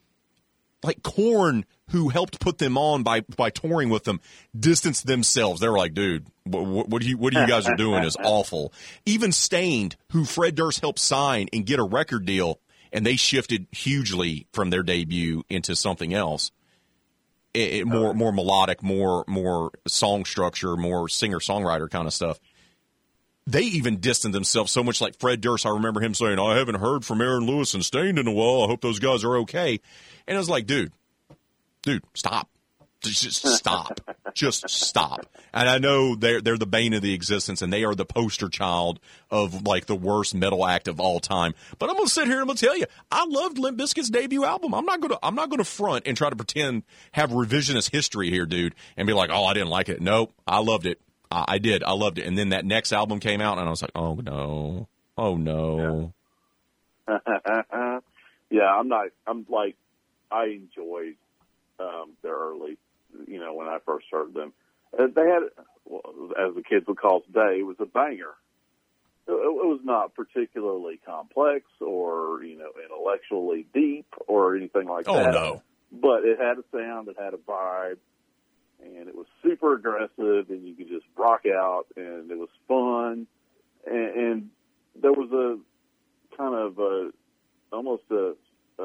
like Korn, who helped put them on by by touring with them, distanced themselves. They were like, "Dude, what, what do you what do you guys are doing is [LAUGHS] awful." Even Staind, who Fred Durst helped sign and get a record deal, and they shifted hugely from their debut into something else. It, it, more more melodic, more more song structure, more singer songwriter kind of stuff. They even distanced themselves so much, like Fred Durst. I remember him saying, "I haven't heard from Aaron Lewis and Staind in a while. I hope those guys are okay." And I was like, "Dude, dude, stop." Just stop. just stop. And I know they're they're the bane of the existence, and they are the poster child of like the worst metal act of all time. But I'm gonna sit here and I'm gonna tell you, I loved Limp Bizkit's debut album. I'm not gonna I'm not gonna front and try to pretend have revisionist history here, dude, and be like, oh, I didn't like it. Nope, I loved it. I, I did. I loved it. And then that next album came out, and I was like, oh no, oh no. Yeah, [LAUGHS] yeah I'm not. I'm like, I enjoyed um, their early you know, when I first heard them. Uh, they had, well, as the kids would call today, it was a banger. It, it was not particularly complex or, you know, intellectually deep or anything like oh, that. Oh, no. But it had a sound, it had a vibe, and it was super aggressive, and you could just rock out, and it was fun. And, and there was a kind of a, almost a, a,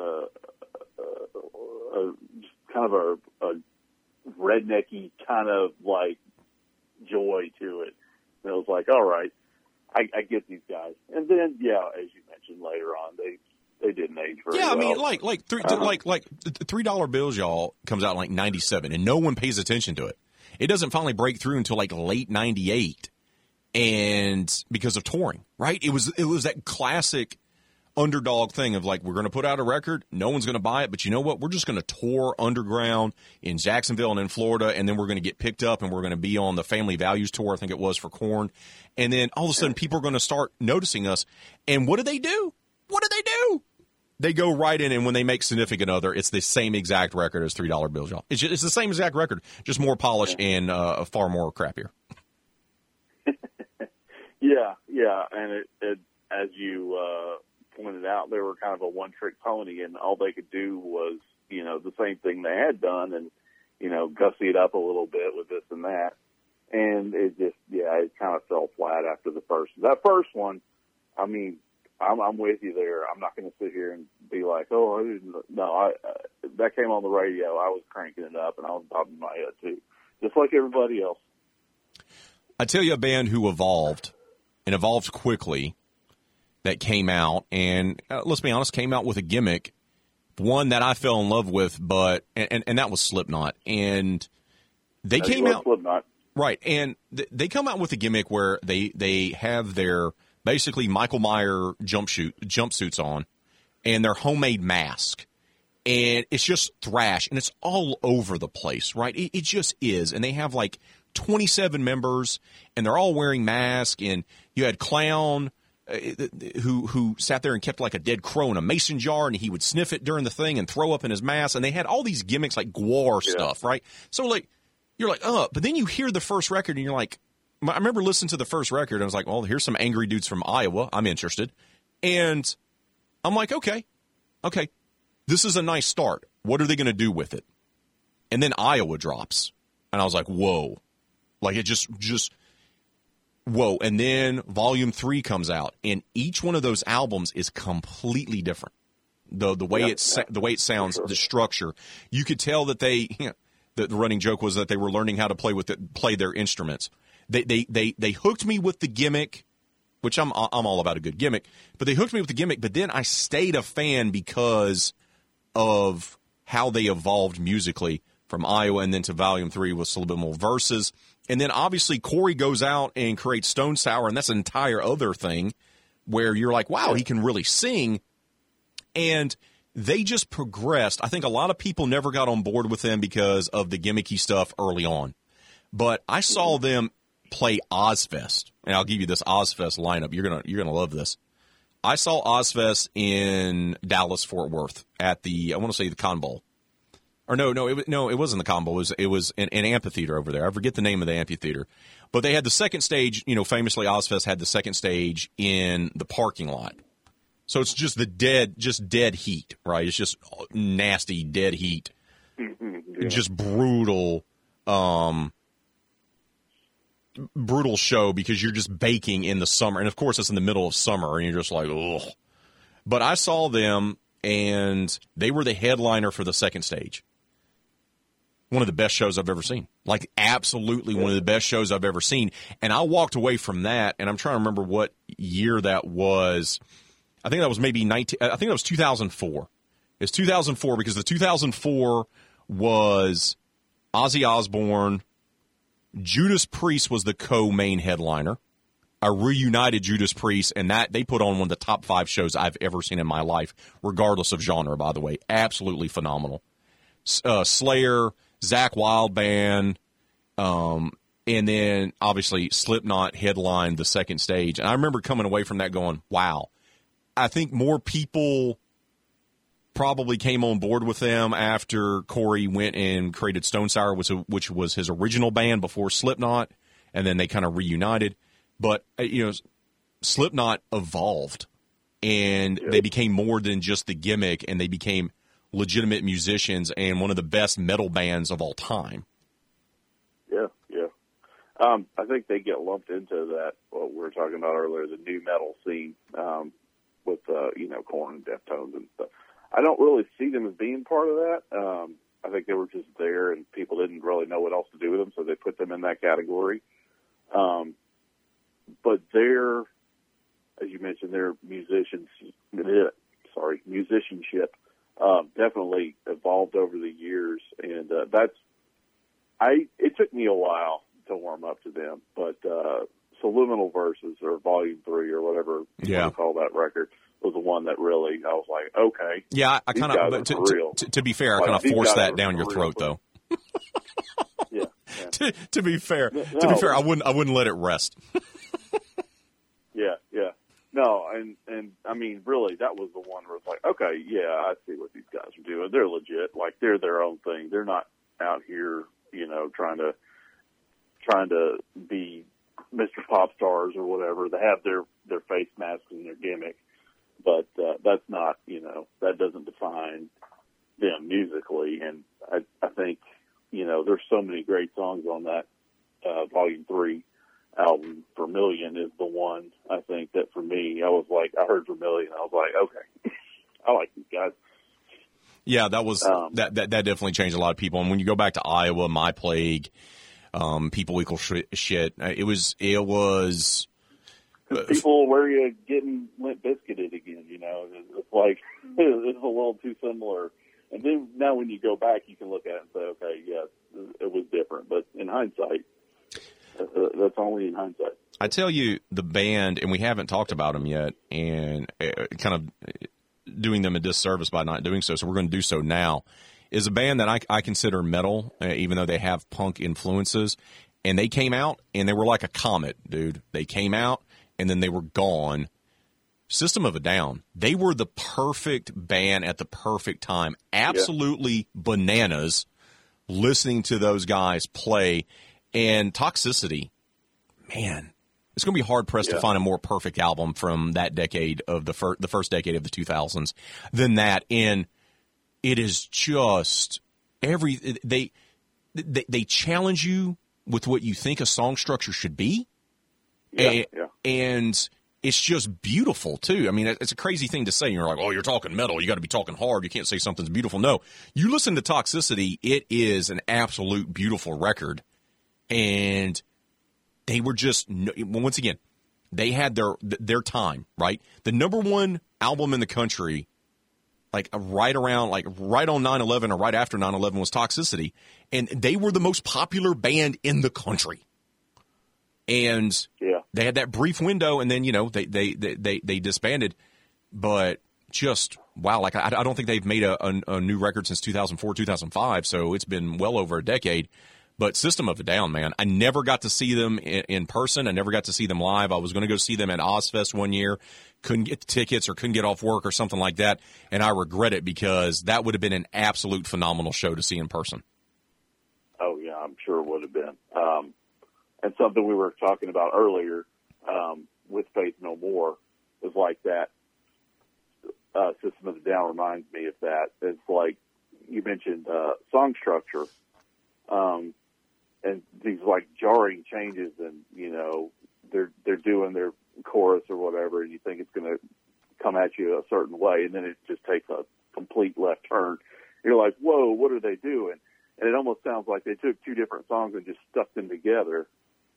a, a kind of a, a rednecky kind of like joy to it. And it was like, all right, I, I get these guys. And then, yeah, as you mentioned later on, they they didn't age very yeah. I mean, like like three uh-huh. like like three dollar bills, y'all comes out in like ninety seven, and no one pays attention to it. It doesn't finally break through until like late ninety eight, and because of touring, right? It was it was that classic underdog thing of like we're going to put out a record, no one's going to buy it, but you know what? We're just going to tour underground in Jacksonville and in Florida, and then we're going to get picked up and we're going to be on the Family Values tour. I think it was for Korn, and then all of a sudden people are going to start noticing us. And what do they do? What do they do? They go right in, and when they make Significant Other, it's the same exact record as Three Dollar Bills, y'all. It's, just, it's the same exact record, just more polished and uh, far more crappier. [LAUGHS] yeah, yeah, and it, it as you. Uh pointed out, they were kind of a one trick pony and all they could do was, you know, the same thing they had done and, you know, gussy it up a little bit with this and that. And it just, yeah, it kind of fell flat after the first, that first one. I mean, I'm, I'm with you there. I'm not going to sit here and be like, oh, I didn't, no, I, uh, that came on the radio. I was cranking it up and I was bobbing my head too, just like everybody else. I tell you a band who evolved and evolved quickly that came out, and uh, let's be honest, came out with a gimmick, one that I fell in love with, but and and that was Slipknot, and they I came out Slipknot. right, and th- they come out with a gimmick where they they have their basically Michael Meyer jumpsuit jumpsuits on, and their homemade mask. And it's just thrash, and it's all over the place, right? It, it just is, and they have like 27 members, and they're all wearing masks. And you had Clown, Uh, who who sat there and kept like a dead crow in a mason jar, and he would sniff it during the thing and throw up in his mask. And they had all these gimmicks like GWAR yeah. stuff, right? So like you're like, oh, but then you hear the first record and you're like, I remember listening to the first record and I was like, well, here's some angry dudes from Iowa. I'm interested, and I'm like, okay, okay, this is a nice start. What are they going to do with it? And then Iowa drops, and I was like, whoa, like it just just whoa and then volume three comes out and each one of those albums is completely different the the way yep, it's yep. the way it sounds sure. the structure you could tell that they you [LAUGHS] know, the, the running joke was that they were learning how to play with it, play their instruments they they they they hooked me with the gimmick which I'm I'm all about a good gimmick but they hooked me with the gimmick but then I stayed a fan because of how they evolved musically from Iowa and then to volume 3 with a little bit more verses and then obviously Corey goes out and creates Stone Sour, and that's an entire other thing where you're like, wow, he can really sing. And they just progressed. I think a lot of people never got on board with them because of the gimmicky stuff early on. But I saw mm-hmm. them play Ozzfest, and I'll give you this Ozzfest lineup. You're gonna you're gonna love this. I saw Ozzfest in Dallas Fort Worth at the I want to say the Con Bowl or no, no, it was, no, it wasn't the combo. It was it was an, an, amphitheater over there. I forget the name of the amphitheater, but they had the second stage. You know, famously, Ozzfest had the second stage in the parking lot. So it's just the dead, just dead heat, right? It's just nasty dead heat, mm-hmm, yeah. just brutal, um, brutal show because you're just baking in the summer, and of course it's in the middle of summer, and you're just like, ugh. But I saw them, and they were the headliner for the second stage. One of the best shows I've ever seen. Like, absolutely one of the best shows I've ever seen. And I walked away from that, and I'm trying to remember what year that was. I think that was maybe 19, I think that was 2004. It's 2004 because the 2004 was Ozzy Osbourne. Judas Priest was the co-main headliner. A reunited Judas Priest, and that they put on one of the top five shows I've ever seen in my life, regardless of genre. By the way, absolutely phenomenal. Uh, Slayer, Zakk Wylde band, um, and then obviously Slipknot headlined the second stage. And I remember coming away from that going, "Wow!" I think more people probably came on board with them after Corey went and created Stone Sour, which, which was his original band before Slipknot, and then they kind of reunited. But uh, you know, Slipknot evolved, and they became more than just the gimmick, and they became legitimate musicians and one of the best metal bands of all time. Yeah, yeah. Um, I think they get lumped into that what we were talking about earlier, the nu metal scene um, with uh, you know Korn and Deftones and stuff. I don't really see them as being part of that. Um, I think they were just there, and people didn't really know what else to do with them, so they put them in that category. Um, but they're, as you mentioned, their musicians. Sorry, musicianship uh, definitely evolved over the years, and uh, that's. I it took me a while to warm up to them, but uh, Subliminal Verses or Volume Three or whatever you Yeah. want to call that record was the one that really I was like, okay, Yeah, I, kind of. But to, real. to, to be fair, I kind of forced that down your throat, though. [LAUGHS] [LAUGHS] yeah, yeah. to, to be fair, to be fair, I wouldn't. I wouldn't let it rest. [LAUGHS] Yeah, yeah. And and I mean, really, that was the one where it's like, okay, yeah, I see what these guys are doing. They're legit. Like they're their own thing. They're not out here, you know, trying to trying to be Mr. Pop stars or whatever. They have their their face masks and their gimmick, but uh, that's not, you know, that doesn't define them musically. And I I think, you know, there's so many great songs on that uh, Volume Three album Vermilion is the one I think that for me I was like I heard Vermilion I was like okay [LAUGHS] I like these guys Yeah, that was Um, that, that that definitely changed a lot of people. And when you go back to Iowa, my plague, um, people equal sh- shit. uh, It was it was people where you getting limp biscuited again you know it's, it's like [LAUGHS] it's a little too similar and then now when you go back you can look at it and say okay yes it was different but in hindsight uh, that's only in hindsight I tell you, the band, and we haven't talked about them yet, and uh, kind of doing them a disservice by not doing so. So we're going to do so now. Is a band that I, I consider metal, uh, even though they have punk influences. And they came out, and they were like a comet, dude. They came out, and then they were gone. System of a Down. They were the perfect band at the perfect time. Absolutely bananas listening to those guys play. And Toxicity, man, it's going to be hard pressed to find a more perfect album from that decade of the fir- the first decade of the 2000s than that. And it is just every they they they challenge you with what you think a song structure should be. yeah A- yeah and it's just beautiful too. I mean, it's a crazy thing to say. You're like, oh, you're talking metal. You got to be talking hard. You can't say something's beautiful. No, you listen to Toxicity. It is an absolute beautiful record, and they were just once again, they had their their time right. The number one album in the country, like uh, right around like right on 9/11 or right after 9/11 was Toxicity, and they were the most popular band in the country. And yeah they had that brief window and then you know they they they they, they disbanded but just wow like I, I don't think they've made a, a, a new record since 2004 2005 so it's been well over a decade but system of a down man i never got to see them in, in person i never got to see them live i was going to go see them at Ozzfest one year couldn't get the tickets or couldn't get off work or something like that and i regret it because that would have been an absolute phenomenal show to see in person Oh yeah, I'm sure it would have been. Um, and something we were talking about earlier um, with Faith No More is like that. Uh, System of a Down reminds me of that. It's like you mentioned uh, song structure, um, and these like jarring changes, and you know they're they're doing their chorus or whatever, and you think it's going to come at you a certain way, and then it just takes a complete left turn. You're like, whoa, what are they doing? And it almost sounds like they took two different songs and just stuck them together.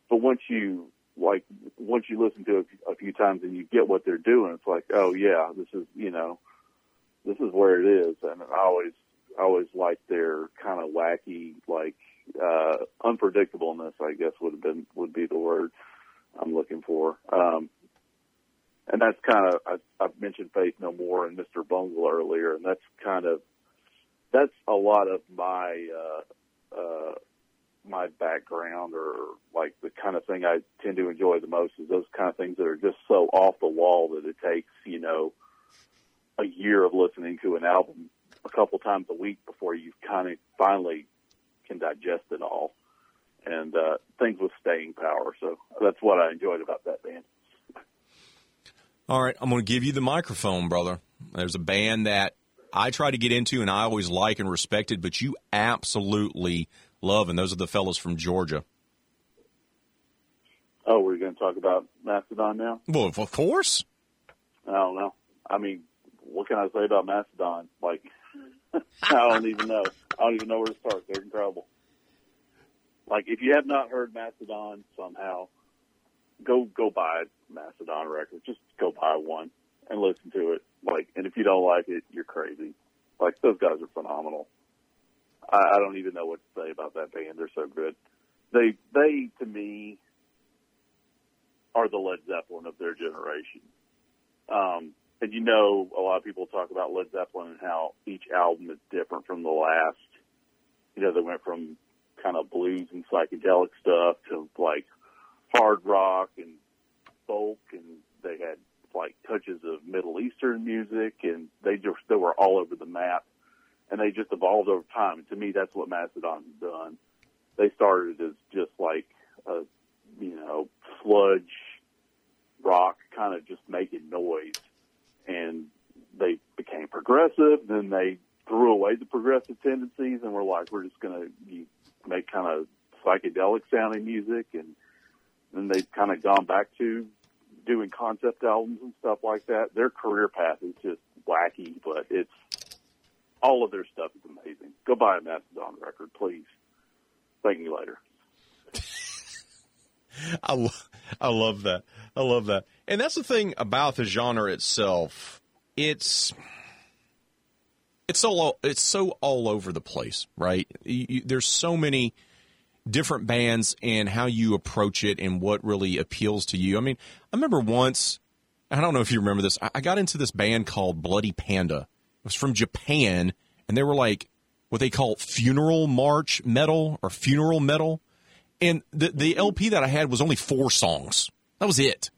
But once you like, once you listen to it a few times and you get what they're doing, it's like, oh yeah, this is you know, this is where it is. And I always, I always like their kind of wacky, like uh, unpredictableness. I guess would have been would be the word I'm looking for. Um, and that's kind of I've mentioned Faith No More and Mr. Bungle earlier, and that's kind of that's a lot of my uh, uh, my background or like the kind of thing I tend to enjoy the most is those kind of things that are just so off the wall that it takes you know a year of listening to an album a couple times a week before you kind of finally can digest it all and uh, things with staying power. So that's what I enjoyed about that band. All right, I'm going to give you the microphone, brother. There's a band that I try to get into and I always like and respected, but you absolutely love, and those are the fellows from Georgia. Oh, we're going to talk about Mastodon now? Well, of course. I don't know. I mean, what can I say about Mastodon? Like, [LAUGHS] I don't even know. I don't even know where to start. They're incredible. Like, if you have not heard Mastodon somehow, go go buy Mastodon record. Just go buy one and listen to it. Like, and if you don't like it, you're crazy. Like, those guys are phenomenal. I, I don't even know what to say about that band. They're so good. They they to me are the Led Zeppelin of their generation. Um, and you know, a lot of people talk about Led Zeppelin and how each album is different from the last. You know, they went from kind of blues and psychedelic stuff to like hard rock and folk, and they had like touches of Middle Eastern music, and they just they were all over the map, and they just evolved over time. And to me, that's what Mastodon's done. They started as just like a you know sludge rock, kind of just making noise, and they became progressive. Then they threw away the progressive tendencies and were like, we're just going to make kind of psychedelic sounding music and then they've kind of gone back to doing concept albums and stuff like that. Their career path is just wacky, but it's all of their stuff is amazing. Go buy a Mastodon record, please. Thank you later. [LAUGHS] I, lo- I love that. I love that. And that's the thing about the genre itself. It's it's so it's so all over the place, right? You, there's so many different bands and how you approach it and what really appeals to you. I mean, I remember once, I don't know if you remember this, I got into this band called Bloody Panda. It was from Japan, and they were like what they call funeral march metal or funeral metal. And the, the LP that I had was only four songs. That was it.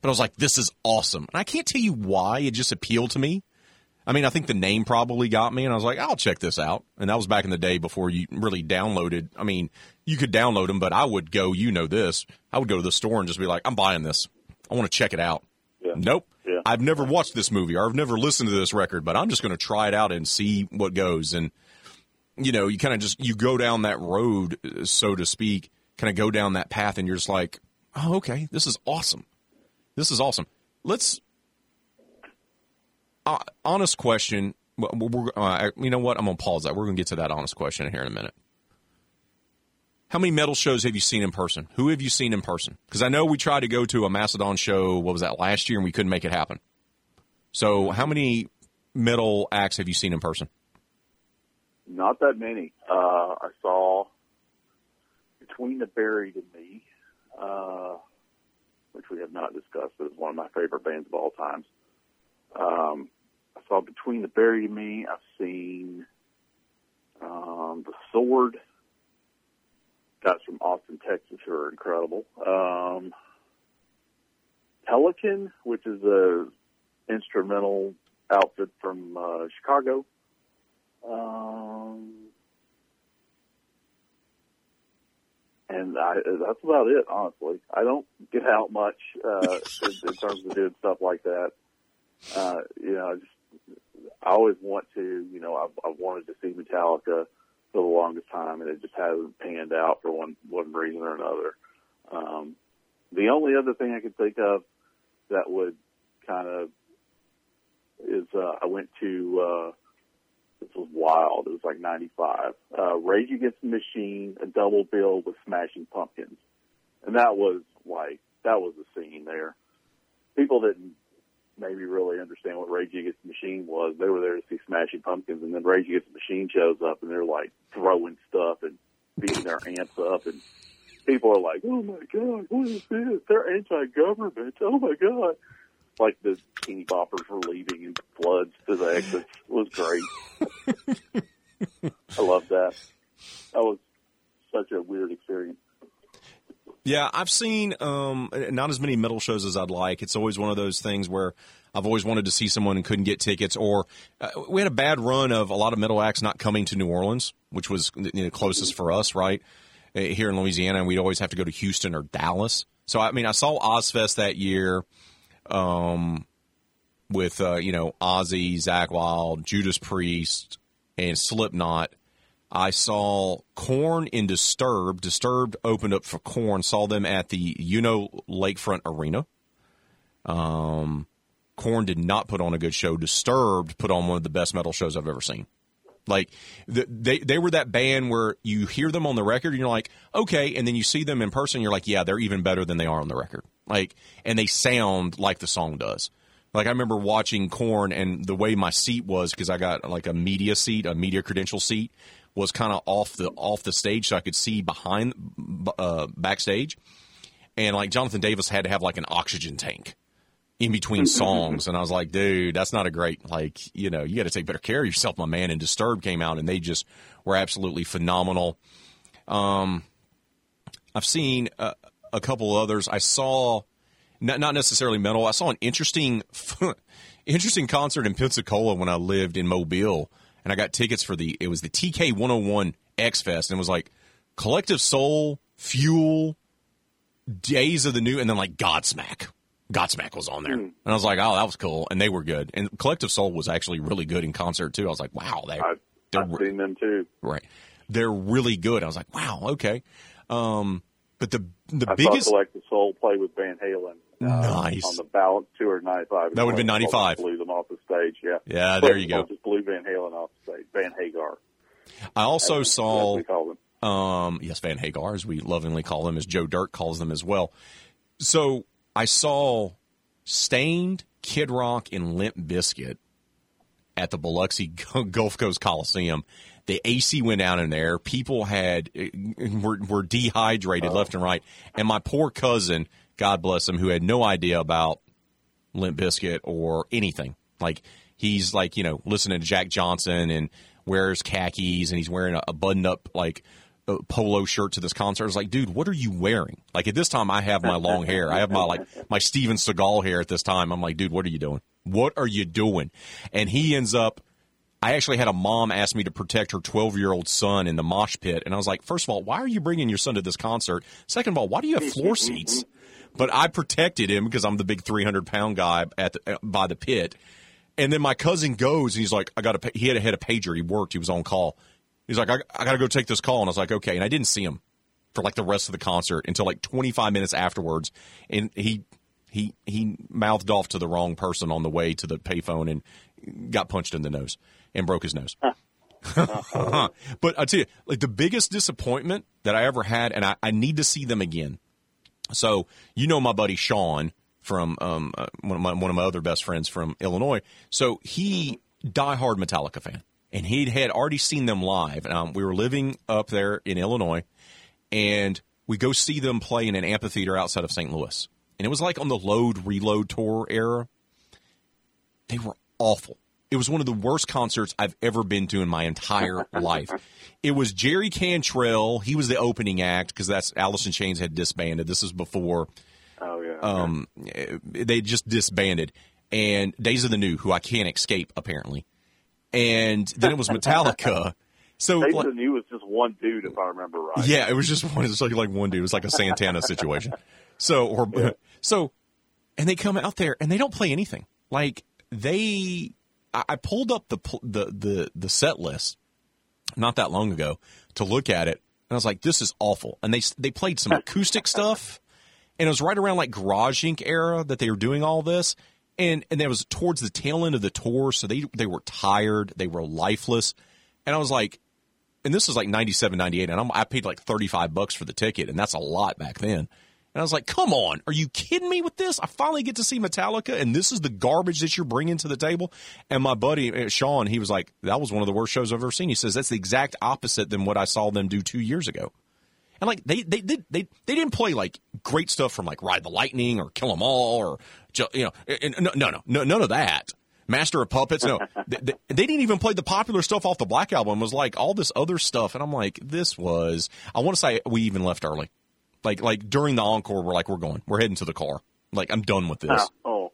But I was like, this is awesome. And I can't tell you why it just appealed to me. I mean, I think the name probably got me, and I was like, I'll check this out. And that was back in the day before you really downloaded. I mean, you could download them, but I would go, you know this, I would go to the store and just be like, I'm buying this. I want to check it out. Yeah. Nope. Yeah. I've never watched this movie or I've never listened to this record, but I'm just going to try it out and see what goes. And, you know, you kind of just, you go down that road, so to speak, kind of go down that path and you're just like, oh, okay, this is awesome. This is awesome. Let's uh, honest question. Uh, you know what? I'm gonna pause that. We're gonna get to that honest question here in a minute. How many metal shows have you seen in person? Who have you seen in person? Because I know we tried to go to a Mastodon show. What was that last year, and we couldn't make it happen. So, how many metal acts have you seen in person? Not that many. Uh, I saw Between the Buried and Me, uh, which we have not discussed, but it's one of my favorite bands of all times. Um, I saw Between the Buried and Me. I've seen um, The Sword. Guys from Austin, Texas, who are incredible. Um, Pelican, which is a instrumental outfit from uh, Chicago. Um, and I, that's about it, honestly. I don't get out much uh, in, in terms of doing stuff like that. Uh, you know, I just I always want to. You know, I've, I've wanted to see Metallica for the longest time, and it just hasn't panned out for one one reason or another. Um, the only other thing I could think of that would kind of is uh, I went to uh, this was wild. It was like '95. Uh, Rage Against the Machine, a double bill with Smashing Pumpkins, and that was like that was the scene there. People didn't maybe really understand what Rage Against the Machine was. They were there to see Smashing Pumpkins, and then Rage Against the Machine shows up, and they're like throwing stuff and beating their amps up, and people are like, "Oh my god, what is this? They're anti-government. Oh my god!" Like the teeny boppers were leaving in floods to the exits. It was great. [LAUGHS] I love that. That was such a weird experience. Yeah, I've seen um, not as many metal shows as I'd like. It's always one of those things where I've always wanted to see someone and couldn't get tickets. Or uh, we had a bad run of a lot of metal acts not coming to New Orleans, which was you know, closest for us, right? Uh, here in Louisiana, and we'd always have to go to Houston or Dallas. So I mean, I saw Ozzfest that year, um, with uh, you know Ozzy, Zakk Wylde, Judas Priest, and Slipknot I saw Korn in Disturbed. Disturbed opened up for Korn. Saw them at the UNO Lakefront Arena. Um, Korn did not put on a good show. Disturbed put on one of the best metal shows I've ever seen. Like they they were that band where you hear them on the record and you're like, okay, and then you see them in person, you're like, yeah, they're even better than they are on the record. Like, and they sound like the song does. Like I remember watching Korn and the way my seat was because I got like a media seat, a media credential seat was kind of off the off the stage, so I could see behind uh, backstage. And like Jonathan Davis had to have like an oxygen tank in between [LAUGHS] songs, and I was like, dude, that's not a great like you know you got to take better care of yourself, my man. And Disturbed came out, and they just were absolutely phenomenal. Um, I've seen a, a couple others. I saw not not necessarily metal. I saw an interesting [LAUGHS] interesting concert in Pensacola when I lived in Mobile and I got tickets for the it was the TK 101 X Fest, and it was like Collective Soul, Fuel, Days of the New, and then like Godsmack. Godsmack was on there, mm. and I was like, "Oh, that was cool," and they were good. And Collective Soul was actually really good in concert too. I was like, "Wow, they, I've, I've seen them too." Right, they're really good. I was like, "Wow, okay." Um, but the the I biggest Collective Soul play with Van Halen uh, nice. On the Balance Tour 95. That would have been 95. Blew them off the stage, yeah. Yeah, there you go. Just blew Van Halen off the stage. Van Hagar. I also saw. As call them. Um, yes, Van Hagar, as we lovingly call them, as Joe Dirt calls them as well. So I saw Staind, Kid Rock, and Limp Bizkit at the Biloxi [LAUGHS] Gulf Coast Coliseum. The AC went out in there. People had were, were dehydrated oh. left and right, and my poor cousin God bless him, who had no idea about Limp Bizkit or anything. Like he's like you know listening to Jack Johnson and wears khakis and he's wearing a, a buttoned up like polo shirt to this concert. I was like, dude, what are you wearing? Like at this time, I have my long hair. I have my like my Steven Seagal hair at this time. I'm like, dude, what are you doing? What are you doing? And he ends up. I actually had a mom ask me to protect her 12 year old son in the mosh pit. And I was like, first of all, why are you bringing your son to this concert? Second of all, why do you have floor seats? But I protected him because I'm the big 300 pound guy at the, uh, by the pit. And then my cousin goes and he's like, I got a, he had a head a pager. He worked. He was on call. He's like, I, I got to go take this call. And I was like, okay. And I didn't see him for like the rest of the concert until like 25 minutes afterwards. And he, he, he mouthed off to the wrong person on the way to the payphone and got punched in the nose and broke his nose. Uh-huh. [LAUGHS] but I tell you, like the biggest disappointment that I ever had, and I, I need to see them again so you know my buddy Sean from um, uh, one, of my, one of my other best friends from Illinois. So he diehard Metallica fan, and he had already seen them live. Um, we were living up there in Illinois, and we go see them play in an amphitheater outside of St. Louis, and it was like on the Load Reload tour era. They were awful. It was one of the worst concerts I've ever been to in my entire [LAUGHS] life. It was Jerry Cantrell. He was the opening act because that's Alice in Chains had disbanded. This was before. Oh yeah. Um, they just disbanded, and Days of the New, who I can't escape apparently, and then it was Metallica. So Days like, of the New was just one dude, if I remember right. Yeah, it was just one. It was like like one dude. It was like a Santana situation. So or yeah. so, and they come out there and they don't play anything. Like they I pulled up the the the the set list not that long ago to look at it, and I was like, "This is awful." And they they played some [LAUGHS] acoustic stuff, and it was right around like Garage Inc. era that they were doing all this, and and that was towards the tail end of the tour, so they they were tired, they were lifeless, and I was like, and this was like 97, 98, and I'm, I paid like thirty five bucks for the ticket, and that's a lot back then. And I was like, come on, are you kidding me with this? I finally get to see Metallica, and this is the garbage that you're bringing to the table. And my buddy, uh, Sean, he was like, that was one of the worst shows I've ever seen. He says, that's the exact opposite than what I saw them do two years ago. And like, they, they, they, they, they didn't play like great stuff from like Ride the Lightning or Kill 'em All or, you know, no, no, no, no none of that. Master of Puppets. No, [LAUGHS] they, they, they, didn't even play the popular stuff off the Black Album. It was like all this other stuff, and I'm like, this was. I want to say we even left early. Like like during the encore, we're like, we're going, we're heading to the car. Like I'm done with this. Oh.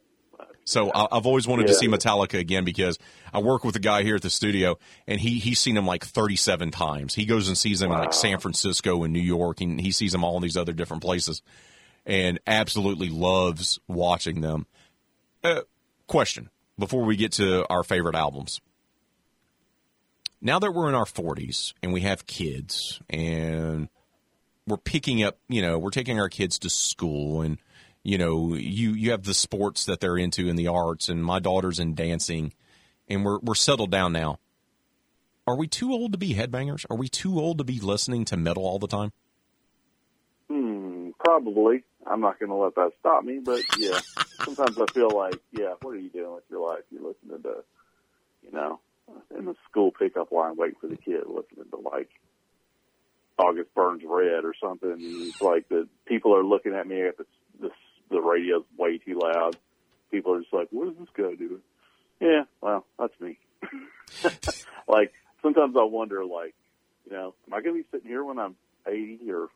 So I, have always wanted yeah. to see Metallica again because I work with a guy here at the studio, and he he's seen them like 37 times. He goes and sees them wow. in like San Francisco and New York, and he sees them all in these other different places, and absolutely loves watching them. Uh, question before we get to our favorite albums. Now that we're in our 40s and we have kids and we're picking up, you know, we're taking our kids to school and you know, you you have the sports that they're into and the arts and my daughter's in dancing and we're we're settled down now. Are we too old to be headbangers? Are we too old to be listening to metal all the time? Hmm, probably. I'm not going to let that stop me, but yeah, [LAUGHS] sometimes I feel like, yeah, what are you doing with your life? You're listening to, you know, in the school pickup line waiting for the kid, listening to like August Burns Red or something. It's like the people are looking at me at the, the the radio's way too loud. People are just like, "What is this guy doing?" Yeah, well, that's me. [LAUGHS] like sometimes I wonder, like, you know, am I going to be sitting here when I'm 80 or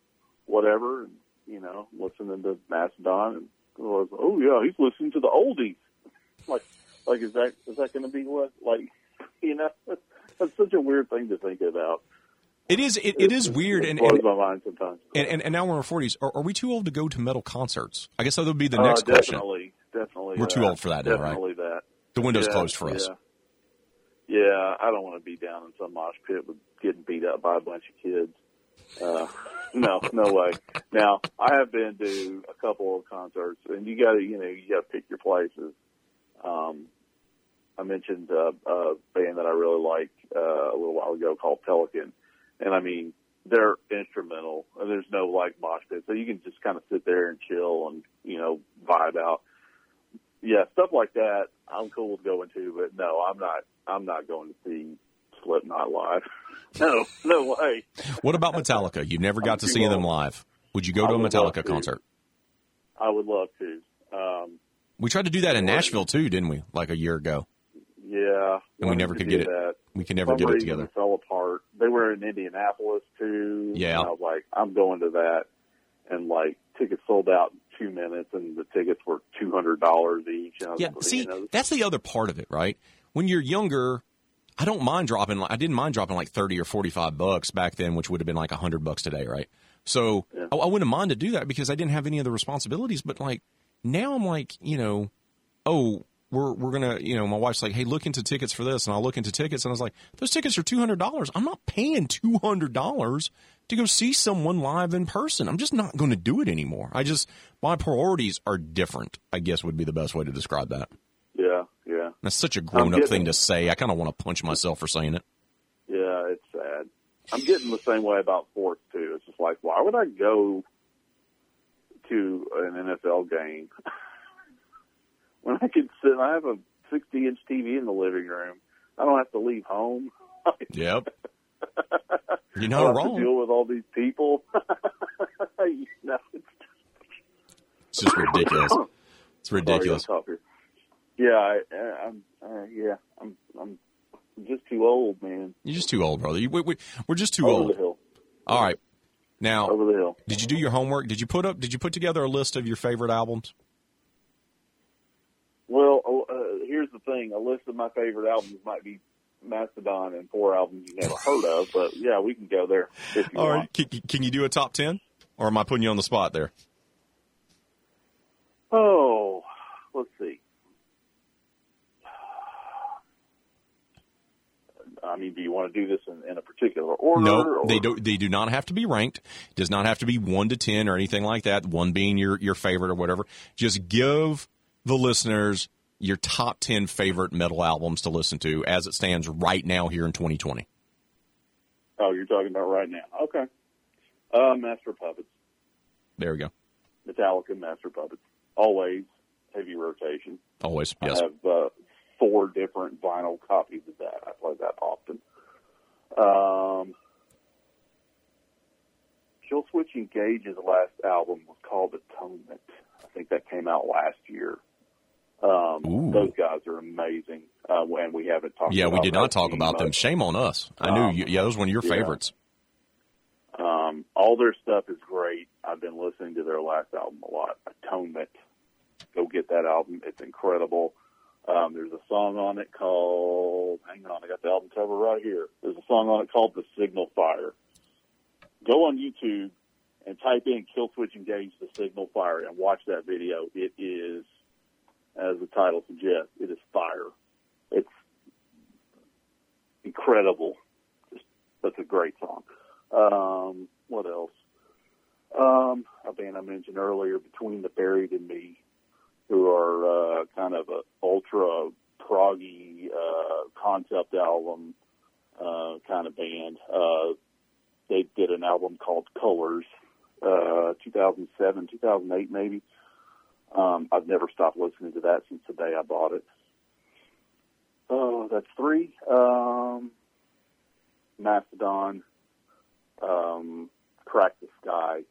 whatever, and you know, listening to Mastodon and goes, oh yeah, he's listening to the oldies. [LAUGHS] like, like is that is that going to be what? Like, [LAUGHS] you know, that's such a weird thing to think about. It is. It, it is weird, and, blows and, my mind sometimes. And, and, and now we're in our forties. Are, are, we too old to go to metal concerts? I guess that would be the uh, next definitely, question. Definitely, We're too old for that now, right? Definitely that. The window's yeah, closed for yeah. us. Yeah, I don't want to be down in some mosh pit with getting beat up by a bunch of kids. Uh, [LAUGHS] no, no way. Now, I have been to a couple of concerts, and you got to, you know, you got to pick your places. Um, I mentioned uh, a band that I really like uh, a little while ago called Pelican, and I mean, they're instrumental. And there's no like mosh pit, so you can just kind of sit there and chill and you know vibe out. Yeah, stuff like that. I'm cool with going to, but no, I'm not. I'm not going to see Slipknot live. [LAUGHS] no, no way. What about Metallica? You never got I'm to see them live. Would you go I to a Metallica to. concert? I would love to. Um, We tried to do that in Nashville too, didn't we? Like a year ago. Yeah, And we never could get it. That. We can never Some get it together. fell apart. They were in Indianapolis too. Yeah. and I was like, I'm going to that, and like tickets sold out in two minutes, and the tickets were two hundred dollars each. And I was, Yeah, you see, know, that's the other part of it, right? When you're younger, I don't mind dropping. I didn't mind dropping like thirty or forty-five bucks back then, which would have been like hundred bucks today, right? So Yeah. I, I wouldn't mind to do that because I didn't have any other responsibilities. But like now, I'm like, you know, oh, we're we're gonna, you know, my wife's like, hey, look into tickets for this, and I'll look into tickets, and I was like, those tickets are two hundred dollars. I'm not paying two hundred dollars to go see someone live in person. I'm just not going to do it anymore. I just my priorities are different. I guess would be the best way to describe that. yeah, yeah, That's such a grown up thing to say. I kind of want to punch myself for saying it. yeah. It's sad. I'm getting the same way about sports too. It's just like, why would I go to an NFL game [LAUGHS] when I could sit? I have a 60 inch TV in the living room. I don't have to leave home. [LAUGHS] Yep. You're I not don't have to wrong. deal with all these people. [LAUGHS] you know, it's It's just ridiculous. It's [LAUGHS] ridiculous. Sorry. Yeah, I, I'm. Uh, yeah, I'm. I'm just too old, man. You're just too old, brother. You, we, we, we're just too Over old. the hill. All right. Now, Over the hill. did you do your homework? Did you put up? Did you put together a list of your favorite albums? Well, uh, here's the thing: a list of my favorite albums might be Mastodon and four albums you've never heard of, but yeah, we can go there if you All want. Can, can you do a top ten, or am I putting you on the spot there? Oh, let's see. I mean, do you want to do this in, in a particular order? No, or- they do. They do not have to be ranked. It does not have to be one to ten or anything like that. One being your your favorite or whatever. Just give the listeners your top 10 favorite metal albums to listen to as it stands right now here in 2020. Oh, you're talking about right now. Okay. Uh, Master Puppets. There we go. Metallica, Master Puppets. Always heavy rotation. Always, yes. I have uh, four different vinyl copies of that. I play that often. Um, Killswitch Engage's last album was called Atonement. I think that came out last year. Um, Ooh. those guys are amazing. Uh, and we haven't talked. Yeah, we did not talk about them. Shame on us. I Um, knew, you, yeah, that was one of your yeah. favorites. Um, all their stuff is great. I've been listening to their last album a lot. Atonement. Go get that album. It's incredible. Um, there's a song on it called, hang on, I got the album cover right here. There's a song on it called The Signal Fire. Go on YouTube and type in Killswitch Engage The Signal Fire and watch that video. It is, as the title suggests, it is fire. It's incredible. Just, that's a great song. Um, what else? Um, a band I mentioned earlier, Between the Buried and Me, who are uh, kind of a ultra proggy uh, concept album uh, kind of band. Uh, they did an album called Colors, uh, 2007, 2008 maybe. Um, I've never stopped listening to that since the day I bought it. Oh, that's three. Um, Mastodon, um, Crack the Skye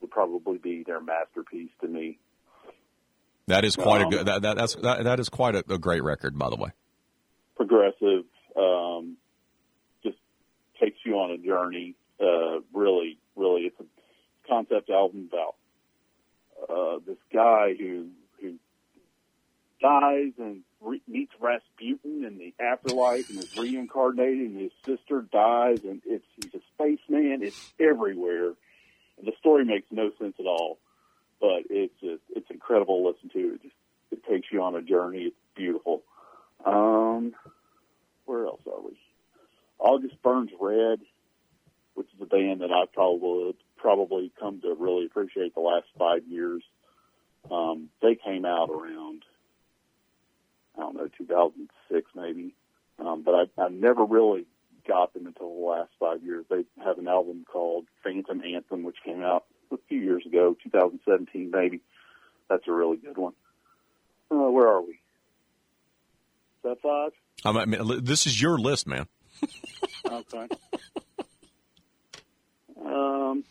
would probably be their masterpiece to me. That is quite a Um, good. That, that that's that, that is quite a, a great record, by the way. Progressive, um, just takes you on a journey. Uh, really, really, it's a concept album about uh, this guy who who dies and re- meets Rasputin in the afterlife and is reincarnated, and his sister dies, and it's he's a spaceman. It's everywhere, and the story makes no sense at all. But it's just it's incredible to listen to. It just it takes you on a journey. It's beautiful. Um, where else are we? August Burns Red, which is a band that I've probably probably come to really appreciate the last five years. Um, they came out around I don't know 2006 maybe, um, but I, I never really got them until the last five years. They have an album called Phantom Anthem, which came out a few years ago, 2017 maybe. That's a really good one. Uh, where are we? Is that five? I mean, I mean, this is your list, man. Okay. um,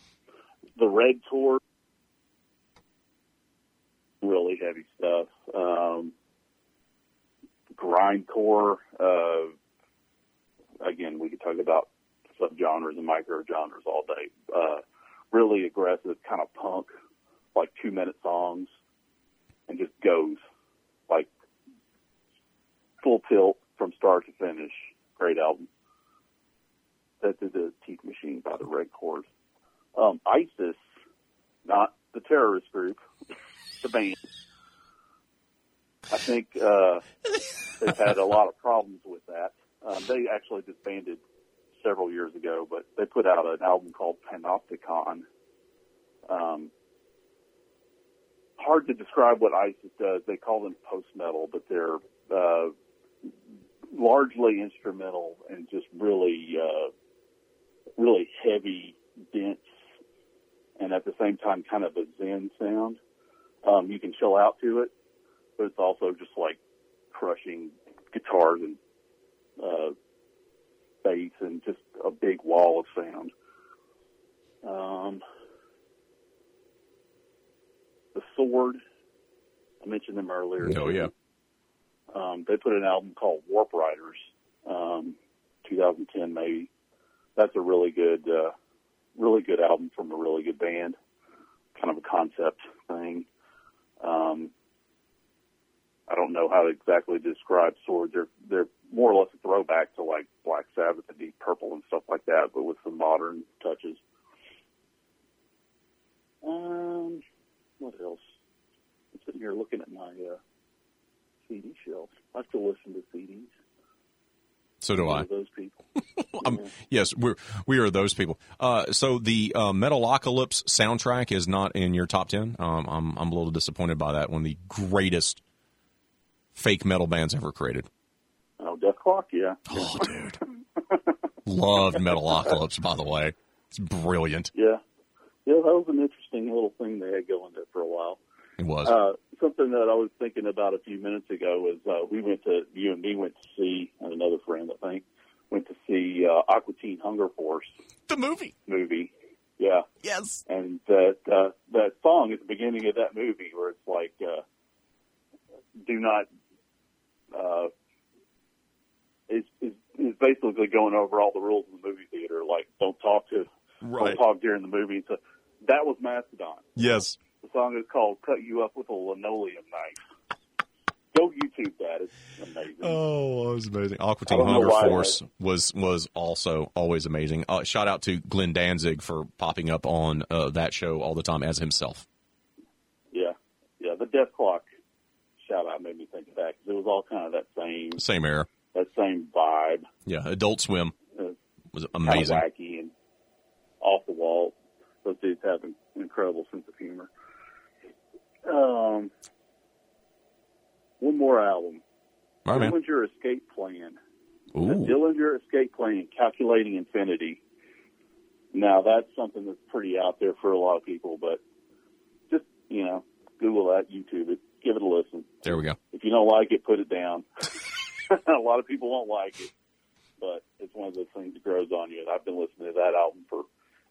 the Red Tour, really heavy stuff. Um, grindcore. Uh, again, we could talk about subgenres and micro genres all day. Uh, really aggressive, kind of punk, like two minute songs, and just goes like full tilt from start to finish. Great album. That is the Teeth Machine by the Red Chords. Um, ISIS, not the terrorist group, the band. I think uh, they've had a lot of problems with that. Um, they actually disbanded several years ago, but they put out an album called Panopticon. Um, hard to describe what ISIS does. They call them post metal, but they're uh, largely instrumental and just really, uh, really heavy, dense, and at the same time kind of a zen sound. Um, you can chill out to it, but it's also just like crushing guitars and uh, bass and just a big wall of sound. Um, the Sword, I mentioned them earlier. Oh yeah. Um, they put an album called Warp Riders, um, 2010 maybe. That's a really good, uh, really good album from a really good band. Kind of a concept thing. Um, I don't know how to exactly describe Sword. They're they're more or less a throwback to like Black Sabbath and Deep Purple and stuff like that, but with some modern touches. Um, what else? I'm sitting here looking at my uh, CD shelf. I still listen to CDs. So do I. Those people. [LAUGHS] Um, yes, we're we are those people. Uh, so the uh, Metalocalypse soundtrack is not in your top ten. Um, I'm I'm a little disappointed by that. One of the greatest fake metal bands ever created. Oh, Dethklok, yeah. Oh, dude. Loved Metalocalypse, by the way. It's brilliant. Yeah. Yeah, that was an interesting little thing they had going there for a while. It was. Uh, something that I was thinking about a few minutes ago was uh, we went to, you and me went to see, and another friend, I think, went to see uh, Aqua Teen Hunger Force the movie. movie. Yeah. Yes. And that, uh, that song at the beginning of that movie where it's like, uh, do not, uh, is, is, is basically going over all the rules in the movie theater. Like, don't talk to, Right. don't talk during the movie. So that was Mastodon. Yes. The song is called "Cut You Up with a Linoleum Knife." Go YouTube that; it's amazing. Oh, it was amazing. Aqua Teen Hunger Force was was also always amazing. Uh, shout out to Glenn Danzig for popping up on uh, that show all the time as himself. yeah, yeah. The Dethklok shout out made me think of that because it was all kind of that same Same era. that same vibe. Yeah, Adult Swim was kind amazing. of wacky and off the wall. Those dudes have an incredible sense of humor. Um, one more album. All right, man. Dillinger Escape Plan. The Ooh. Dillinger Escape Plan, Calculating Infinity. Now that's something that's pretty out there for a lot of people, but just you know, Google that, YouTube it, give it a listen. There we go. If you don't like it, put it down. [LAUGHS] a lot of people won't like it, but it's one of those things that grows on you. And I've been listening to that album for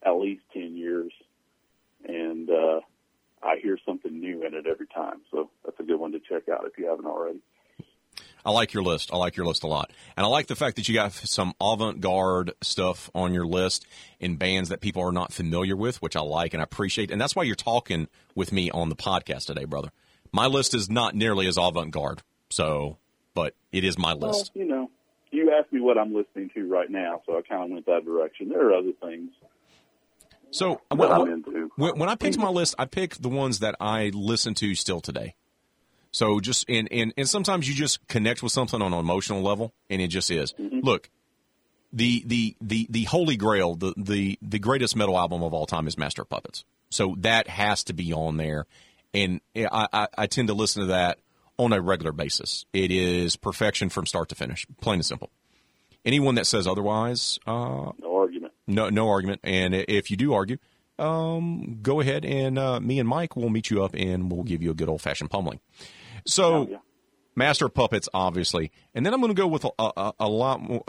at least ten years, and uh, I hear something new in it every time. So that's a good one to check out if you haven't already. I like your list. I like your list a lot. And I like the fact that you got some avant garde stuff on your list in bands that people are not familiar with, which I like and I appreciate. And that's why you're talking with me on the podcast today, brother. My list is not nearly as avant garde. So, but it is my Well, list. you know, you asked me what I'm listening to right now, so I kind of went that direction. There are other things So, when, when, I picked my list, I picked the ones that I listen to still today. So just and, and and sometimes you just connect with something on an emotional level, and it just is. Look, the the the the holy grail, the the the greatest metal album of all time is Master of Puppets. So that has to be on there, and I, I, I tend to listen to that on a regular basis. It is perfection from start to finish, plain and simple. Anyone that says otherwise, uh, No argument. No no argument. And if you do argue, um, go ahead and uh, me and Mike will meet you up and we'll give you a good old fashioned pummeling. So, Oh, yeah. Master Puppets, obviously, and then I'm going to go with a, a, a lot more.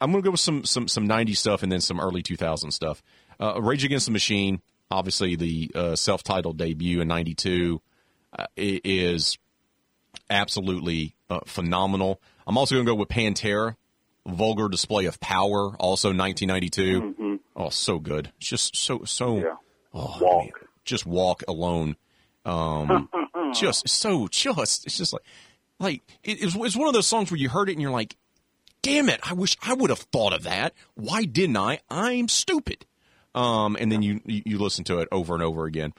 I'm going to go with some some some '90s stuff and then some early 2000 stuff. Uh, Rage Against the Machine, obviously the uh, self-titled debut in '92, uh, is absolutely uh, phenomenal. I'm also going to go with Pantera, Vulgar Display of Power, also 1992. Oh, so good. It's just so so. Mm-hmm. Yeah. Oh, Walk. man. Just walk alone. Um, [LAUGHS] just so just it's just like like it, it's, it's one of those songs where you heard it and you're like, damn it, I wish I would have thought of that. Why didn't I? I'm stupid. Um, and then you you you listen to it over and over again.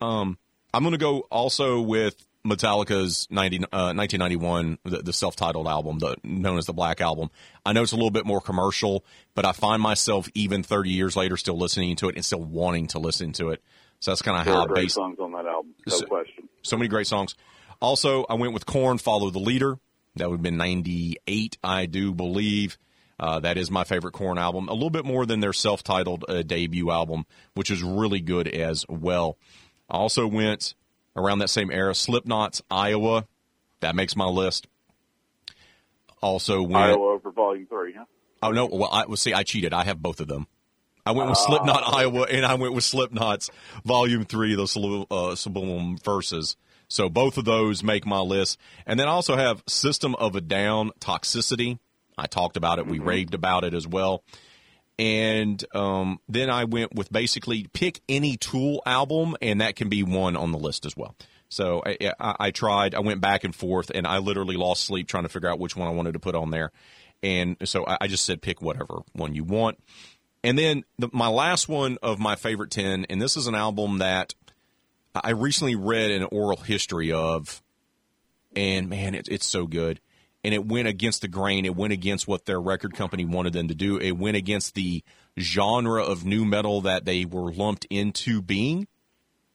Um, I'm gonna go also with Metallica's 90, uh, 1991, the, the self-titled album, the, known as the Black Album. I know it's a little bit more commercial, but I find myself even 30 years later still listening to it and still wanting to listen to it. So that's kind of how I great base songs on that album, no So- question. so many great songs. Also, I went with Korn, Follow the Leader. That would have been 98, I do believe. Uh, that is my favorite Korn album. A little bit more than their self titled uh, debut album, which is really good as well. I also went around that same era, Slipknot's Iowa. That makes my list. Also went. Iowa over Volume Three, huh? Oh no! Well, I well, see. I cheated. I have both of them. I went with Slipknot Iowa, and I went with Slipknot's Volume Three, the Sulu- uh, Verses. So both of those make my list, and then I also have System of a Down, Toxicity. I talked about it. We raved about it as well. And um, then I went with basically pick any Tool album, and that can be one on the list as well. So I, I, I tried. I went back and forth, and I literally lost sleep trying to figure out which one I wanted to put on there. And so I, I just said pick whatever one you want. And then the, my last one of my favorite ten, and this is an album that I recently read an oral history of, and man, it, it's so good. And it went against the grain. It went against what their record company wanted them to do. It went against the genre of nu metal that they were lumped into being,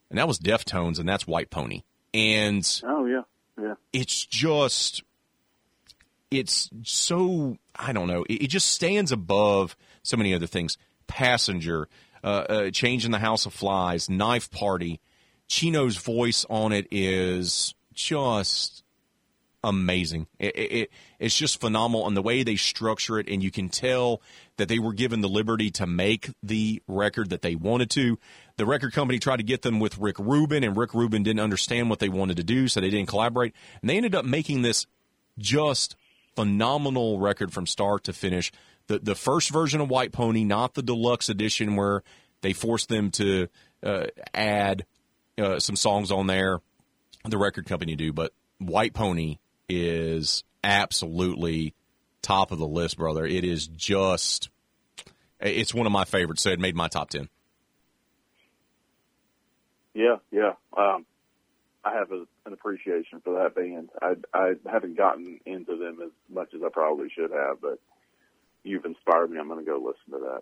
and that was Deftones, and that's White Pony. And Oh yeah, Yeah. It's just, it's so, I don't know, it, it just stands above so many other things. Passenger, uh, uh, Change in the House of Flies, Knife Party. Chino's voice on it is just amazing. It, it, it's just phenomenal, and the way they structure it, and you can tell that they were given the liberty to make the record that they wanted to. The record company tried to get them with Rick Rubin, and Rick Rubin didn't understand what they wanted to do, so they didn't collaborate, and they ended up making this just phenomenal record from start to finish. The the first version of White Pony, not the deluxe edition where they forced them to uh, add uh, some songs on there. The record company do, but White Pony is absolutely top of the list, brother. It is just, it's one of my favorites. So it made my top ten. Yeah, yeah. Um, I have a, an appreciation for that band. I I haven't gotten into them as much as I probably should have, but you've inspired me. I'm going to go listen to that.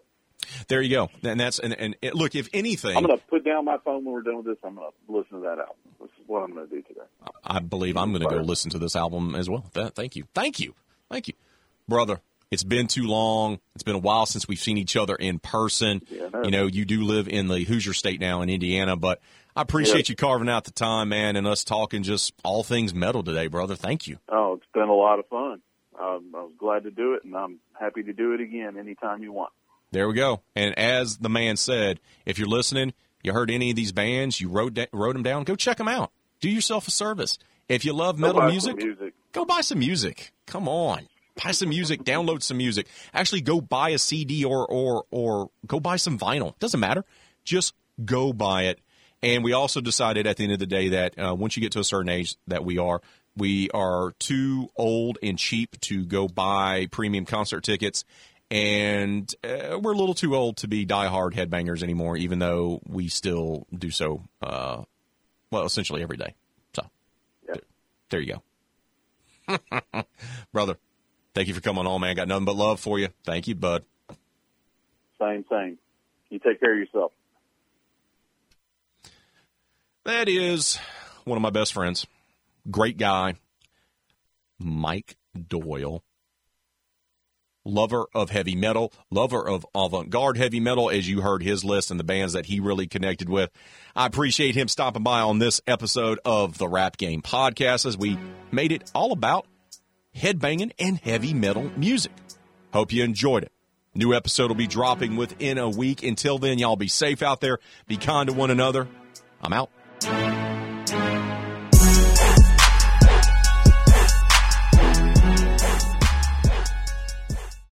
There you go. And that's and, and it, look, if anything, I'm going to put down my phone when we're done with this. I'm going to listen to that album. This is what I'm going to do today. I believe I'm going to go listen to this album as well. That, thank you, thank you, thank you, brother. It's been too long. It's been a while since we've seen each other in person. Yeah, you know, you do live in the Hoosier State now in Indiana, but I appreciate Yeah. you carving out the time, man, and us talking just all things metal today, brother. Thank you. Oh, it's been a lot of fun. Um, I was glad to do it, and I'm happy to do it again anytime you want. There we go. And as the man said, if you're listening, you heard any of these bands, you wrote da- wrote them down, go check them out. Do yourself a service. If you love metal music, music. go buy some music. Come on. Buy some music, download some music. Actually go buy a CD or or or go buy some vinyl. Doesn't matter. Just go buy it. And we also decided at the end of the day that uh, once you get to a certain age that we are, we are too old and cheap to go buy premium concert tickets. And uh, we're a little too old to be diehard headbangers anymore, even though we still do so, uh, well, essentially every day. So Yeah. there, there you go. [LAUGHS] Brother, thank you for coming on, man. Got nothing but love for you. Thank you, bud. Same, same. You take care of yourself. That is one of my best friends. Great guy. Mike Doyle. Lover of heavy metal, lover of avant garde heavy metal, as you heard his list and the bands that he really connected with. I appreciate him stopping by on this episode of the Rap Game podcast as we made it all about headbanging and heavy metal music. Hope you enjoyed it. New episode will be dropping within a week. Until then, y'all be safe out there. Be kind to one another. I'm out.